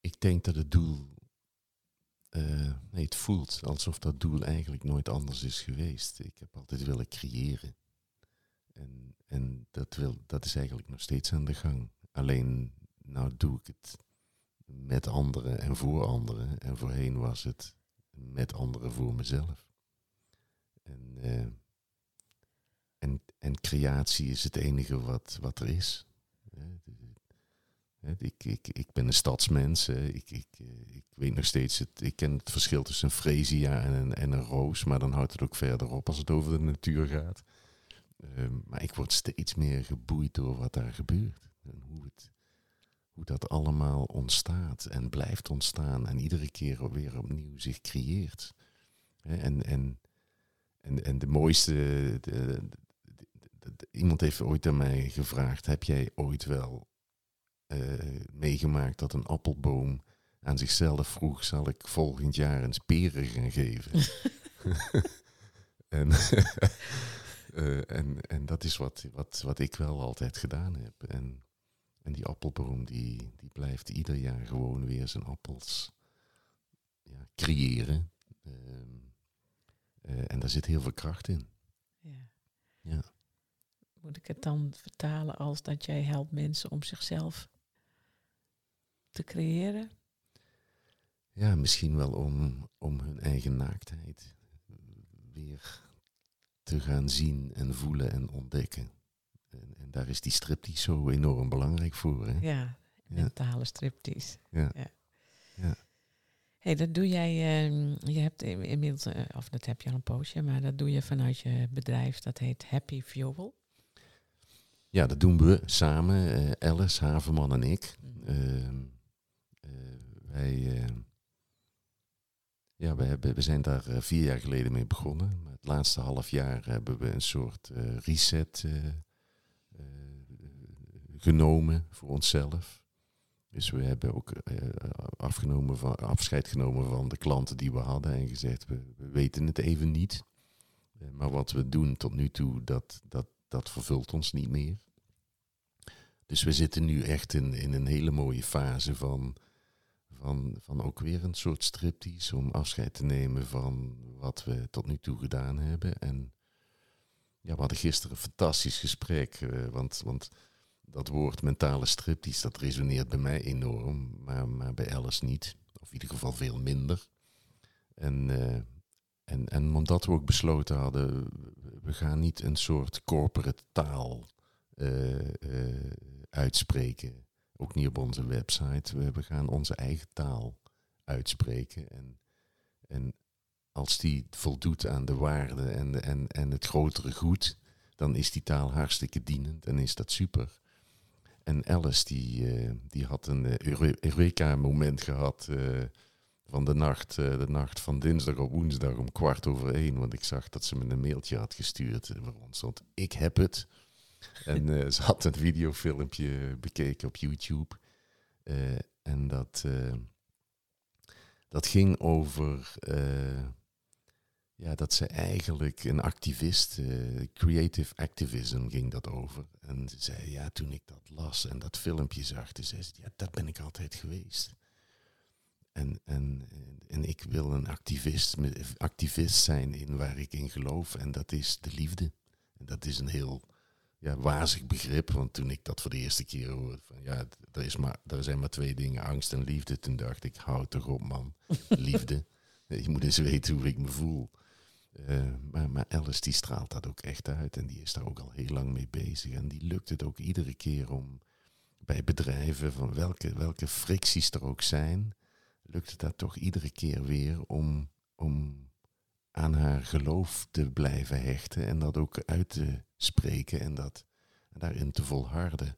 Speaker 3: ik denk dat het doel. Uh, nee, het voelt alsof dat doel eigenlijk nooit anders is geweest. Ik heb altijd willen creëren. En, en dat, wil, dat is eigenlijk nog steeds aan de gang. Alleen, nou doe ik het met anderen en voor anderen. En voorheen was het met anderen voor mezelf. En, uh, en, en creatie is het enige wat, wat er is. Ik, ik, ik ben een stadsmens. Ik, ik, eh, ik weet nog steeds, het, ik ken het verschil tussen een fresia en een, en een roos, maar dan houdt het ook verder op als het over de natuur gaat. Ehm, maar ik word steeds meer geboeid door wat daar gebeurt. En hoe, het, hoe dat allemaal ontstaat en blijft ontstaan en iedere keer weer opnieuw zich creëert. En, en, en, en de mooiste, iemand heeft ooit aan mij gevraagd, heb jij ooit wel meegemaakt dat een appelboom aan zichzelf vroeg: zal ik volgend jaar eens peren gaan geven? en, uh, en, en dat is wat, wat, wat ik wel altijd gedaan heb. En, en die appelboom die, die blijft ieder jaar gewoon weer zijn appels ja, creëren. Uh, en daar zit heel veel kracht in. Ja.
Speaker 1: ja. Moet ik het dan vertalen als dat jij helpt mensen om zichzelf te creëren?
Speaker 3: Ja, misschien wel om, om hun eigen naaktheid weer te gaan zien en voelen en ontdekken. En, en daar is die strip die zo enorm belangrijk voor. Hè?
Speaker 1: Ja,
Speaker 3: Ja.
Speaker 1: Mentale striptease.
Speaker 3: Ja.
Speaker 1: Ja.
Speaker 3: Ja.
Speaker 1: hey, dat doe jij, ehm, je hebt in- inmiddels, eh, of dat heb je al een poosje, maar dat doe je vanuit je bedrijf, dat heet Happy Fuel.
Speaker 3: Ja, dat doen we samen, eh, Alice, Haverman en ik. Ehm, eh, eh, ja, we, hebben, we zijn daar eh, vier jaar geleden mee begonnen. Het laatste half jaar hebben we een soort eh, reset genomen voor onszelf. Dus we hebben ook afgenomen van, afscheid genomen van de klanten die we hadden en gezegd, we, we weten het even niet. Maar wat we doen tot nu toe, dat, dat, dat vervult ons niet meer. Dus we zitten nu echt in, in een hele mooie fase van, van, ook weer een soort striptease om afscheid te nemen van wat we tot nu toe gedaan hebben. En ja, we hadden gisteren een fantastisch gesprek, eh, want, want dat woord mentale striptease, dat resoneert bij mij enorm, maar, maar bij Alice niet. Of in ieder geval veel minder. En, eh, en, en omdat we ook besloten hadden, we gaan niet een soort corporate taal eh, uitspreken. Ook niet op onze website. We, gaan onze eigen taal uitspreken. En, en als die voldoet aan de waarde en, en, en het grotere goed, dan is die taal hartstikke dienend en is dat super. En Alice die, eh, die had een Eure- Eureka-moment gehad eh, van de nacht, de nacht van dinsdag op woensdag om kwart over één. Want ik zag dat ze me een mailtje had gestuurd stond ik heb het. En eh, ze had een videofilmpje bekeken op YouTube. Eh, en dat, eh, dat ging over ja, dat ze eigenlijk een activist, creative activism ging dat over. En ze zei, ja, toen ik dat las en dat filmpje zag, toen zei ze, ja, dat ben ik altijd geweest. En, en, en ik wil een activist, activist zijn in waar ik in geloof en dat is de liefde. En dat is een heel ja, wazig begrip, want toen ik dat voor de eerste keer hoorde, van ja, er, is maar, er zijn maar twee dingen, angst en liefde. Toen dacht ik, hou toch op man, liefde. Je moet eens weten hoe ik me voel. Eh, maar, maar Alice die straalt dat ook echt uit en die is daar ook al heel lang mee bezig. En die lukt het ook iedere keer om bij bedrijven, van welke, welke fricties er ook zijn, lukt het daar toch iedere keer weer om, om aan haar geloof te blijven hechten en dat ook uit te spreken en dat daarin te volharden.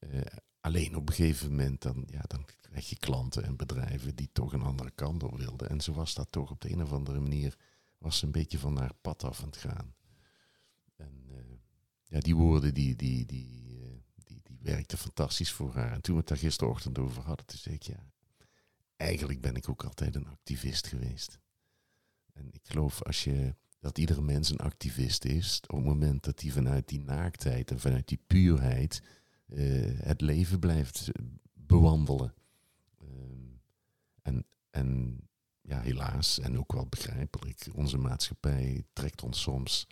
Speaker 3: Eh, alleen op een gegeven moment dan, ja, dan krijg je klanten en bedrijven die toch een andere kant op wilden. En zo was dat toch op de een of andere manier, was ze een beetje van haar pad af aan het gaan. En eh, ja, die woorden die, die, die, eh, die, die werkten fantastisch voor haar. En toen we het daar gisterochtend over hadden, toen zei ik, ja, eigenlijk ben ik ook altijd een activist geweest. En ik geloof als je, dat iedere mens een activist is, op het moment dat hij vanuit die naaktheid en vanuit die puurheid eh, het leven blijft eh, bewandelen. Ehm, en, en ja, helaas, en ook wel begrijpelijk, onze maatschappij trekt ons soms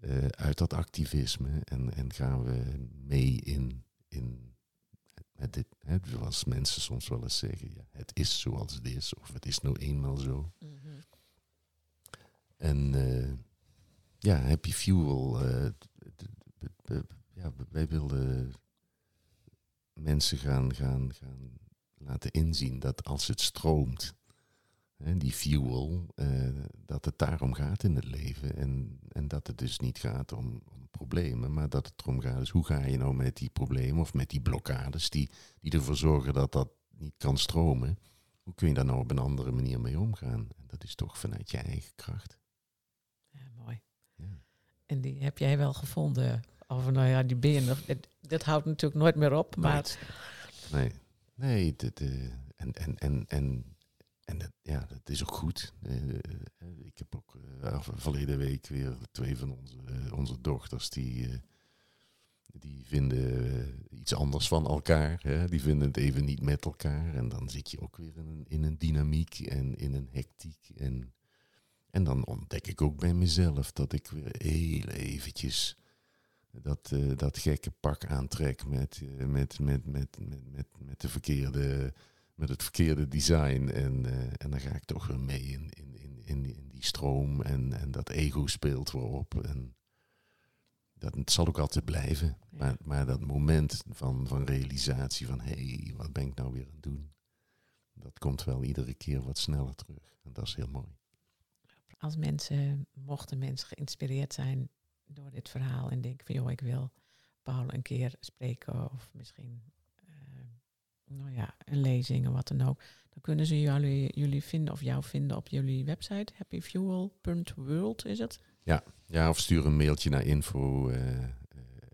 Speaker 3: eh, uit dat activisme en, en gaan we mee in, in het, dit, hè, zoals mensen soms wel eens zeggen, ja, het is zoals het is, of het is nou eenmaal zo. En eh, ja, Happy Fuel, eh, ja, wij wilden mensen gaan, gaan, gaan laten inzien dat als het stroomt, hè, die fuel, eh, dat het daarom gaat in het leven. En, en dat het dus niet gaat om, om problemen, maar dat het erom gaat, dus hoe ga je nou met die problemen of met die blokkades die, die ervoor zorgen dat dat niet kan stromen, hoe kun je daar nou op een andere manier mee omgaan? En dat is toch vanuit je eigen kracht.
Speaker 1: En die heb jij wel gevonden? Of nou ja, die ben je nog. Dat, houdt natuurlijk nooit meer op. Maar.
Speaker 3: Nee, nee dit, eh, en, en, en, en, en dat, ja, dat is ook goed. Eh, ik heb ook af- verleden week weer twee van onze, onze dochters die, die vinden iets anders van elkaar. Hè? Die vinden het even niet met elkaar. En dan zit je ook weer in een, in een dynamiek en in een hectiek. En, en dan ontdek ik ook bij mezelf dat ik weer heel eventjes dat, eh, dat gekke pak aantrek met, eh, met, met, met, met, met, met, de verkeerde, met het verkeerde design. En, eh, en dan ga ik toch weer mee in, in, in, in, in die stroom en, en dat ego speelt weer op. En dat het zal ook altijd blijven. Maar, maar dat moment van, van realisatie van hé, hey, wat ben ik nou weer aan het doen? Dat komt wel iedere keer wat sneller terug. En dat is heel mooi.
Speaker 1: Als mensen, mochten mensen geïnspireerd zijn door dit verhaal en denken van joh, ik wil Paul een keer spreken of misschien nou ja, een lezing of wat dan ook, dan kunnen ze jullie, jullie vinden of jou vinden op jullie website, happyfuel.world is het?
Speaker 3: Ja, ja of stuur een mailtje naar info uh,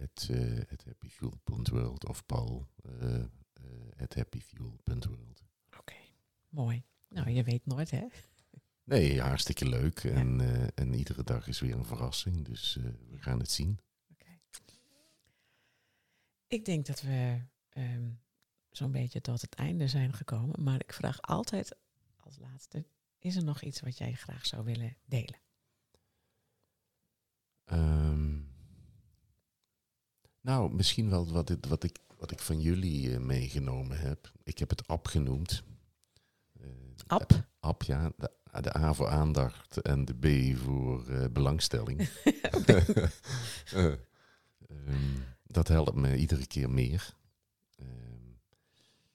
Speaker 3: at, uh, happyfuel.world of paul at happyfuel.world.
Speaker 1: Oké, mooi. Nou, je weet nooit hè?
Speaker 3: Nee, hartstikke leuk. En, en iedere dag is weer een verrassing, dus we gaan het zien. Okay.
Speaker 1: Ik denk dat we um, zo'n beetje tot het einde zijn gekomen. Maar ik vraag altijd als laatste, is er nog iets wat jij graag zou willen delen?
Speaker 3: Ehm, nou, misschien wel wat, het, wat, ik, wat ik van jullie uh, meegenomen heb. Ik heb het app genoemd.
Speaker 1: App?
Speaker 3: App, ja. De, de, A voor aandacht en de B voor uh, belangstelling. um, dat helpt me iedere keer meer.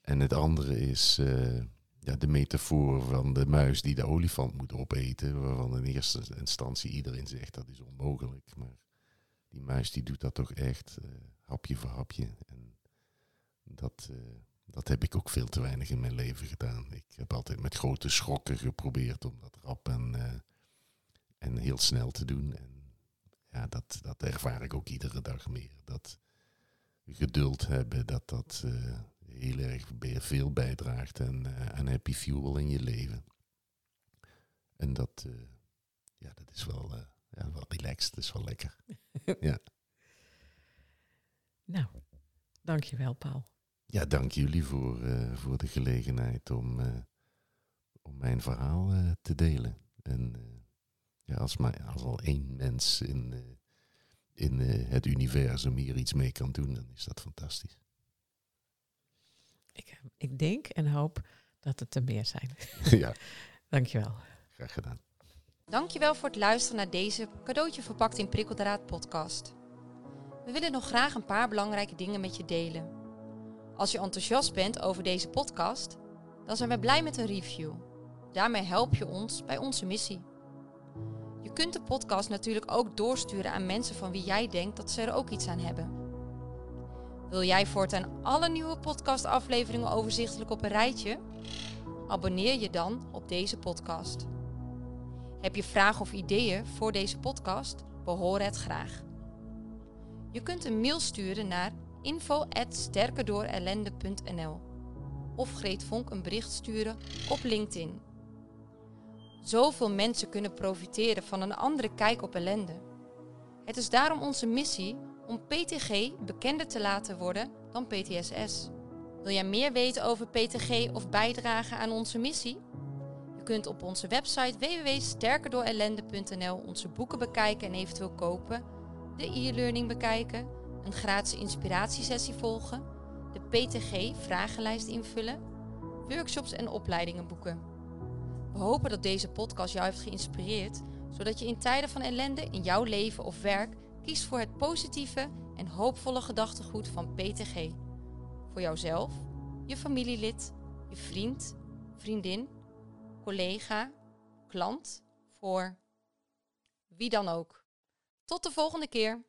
Speaker 3: En het andere is uh, ja, de metafoor van de muis die de olifant moet opeten. Waarvan in eerste instantie iedereen zegt dat is onmogelijk. Maar die muis die doet dat toch echt hapje voor hapje. En dat, dat heb ik ook veel te weinig in mijn leven gedaan. Ik heb altijd met grote schrokken geprobeerd om dat rap en, en heel snel te doen. En ja, dat, dat ervaar ik ook iedere dag meer. Dat geduld hebben, dat dat heel erg veel bijdraagt aan, uh, aan happy fuel in je leven. En dat, ja, dat is wel, ja, wel relaxed, dat is wel lekker. ja.
Speaker 1: Nou, dankjewel Paul.
Speaker 3: Ja, dank jullie voor, voor de gelegenheid om, om mijn verhaal te delen. En ja, als, maar, als al één mens in, in het universum hier iets mee kan doen, dan is dat fantastisch.
Speaker 1: Ik, ik denk en hoop dat het er meer zijn.
Speaker 3: ja.
Speaker 1: Dankjewel.
Speaker 3: Graag gedaan.
Speaker 2: Dankjewel voor het luisteren naar deze cadeautje verpakt in prikkeldraad podcast. We willen nog graag een paar belangrijke dingen met je delen. Als je enthousiast bent over deze podcast, dan zijn we blij met een review. Daarmee help je ons bij onze missie. Je kunt de podcast natuurlijk ook doorsturen aan mensen van wie jij denkt dat ze er ook iets aan hebben. Wil jij voortaan alle nieuwe podcastafleveringen overzichtelijk op een rijtje? Abonneer je dan op deze podcast. Heb je vragen of ideeën voor deze podcast? Behoor het graag. Je kunt een mail sturen naar info@sterkerdoorellende.nl of Greet Vonk een bericht sturen op LinkedIn. Zoveel mensen kunnen profiteren van een andere kijk op ellende. Het is daarom onze missie om PTG bekender te laten worden dan PTSS. Wil jij meer weten over PTG of bijdragen aan onze missie? Je kunt op onze website www.sterkerdoorellende.nl onze boeken bekijken en eventueel kopen, de e-learning bekijken, een gratis inspiratiesessie volgen, de PTG-vragenlijst invullen, workshops en opleidingen boeken. We hopen dat deze podcast jou heeft geïnspireerd, zodat je in tijden van ellende in jouw leven of werk Kies voor het positieve en hoopvolle gedachtegoed van PTG. Voor jouzelf, je familielid, je vriend, vriendin, collega, klant, voor wie dan ook. Tot de volgende keer.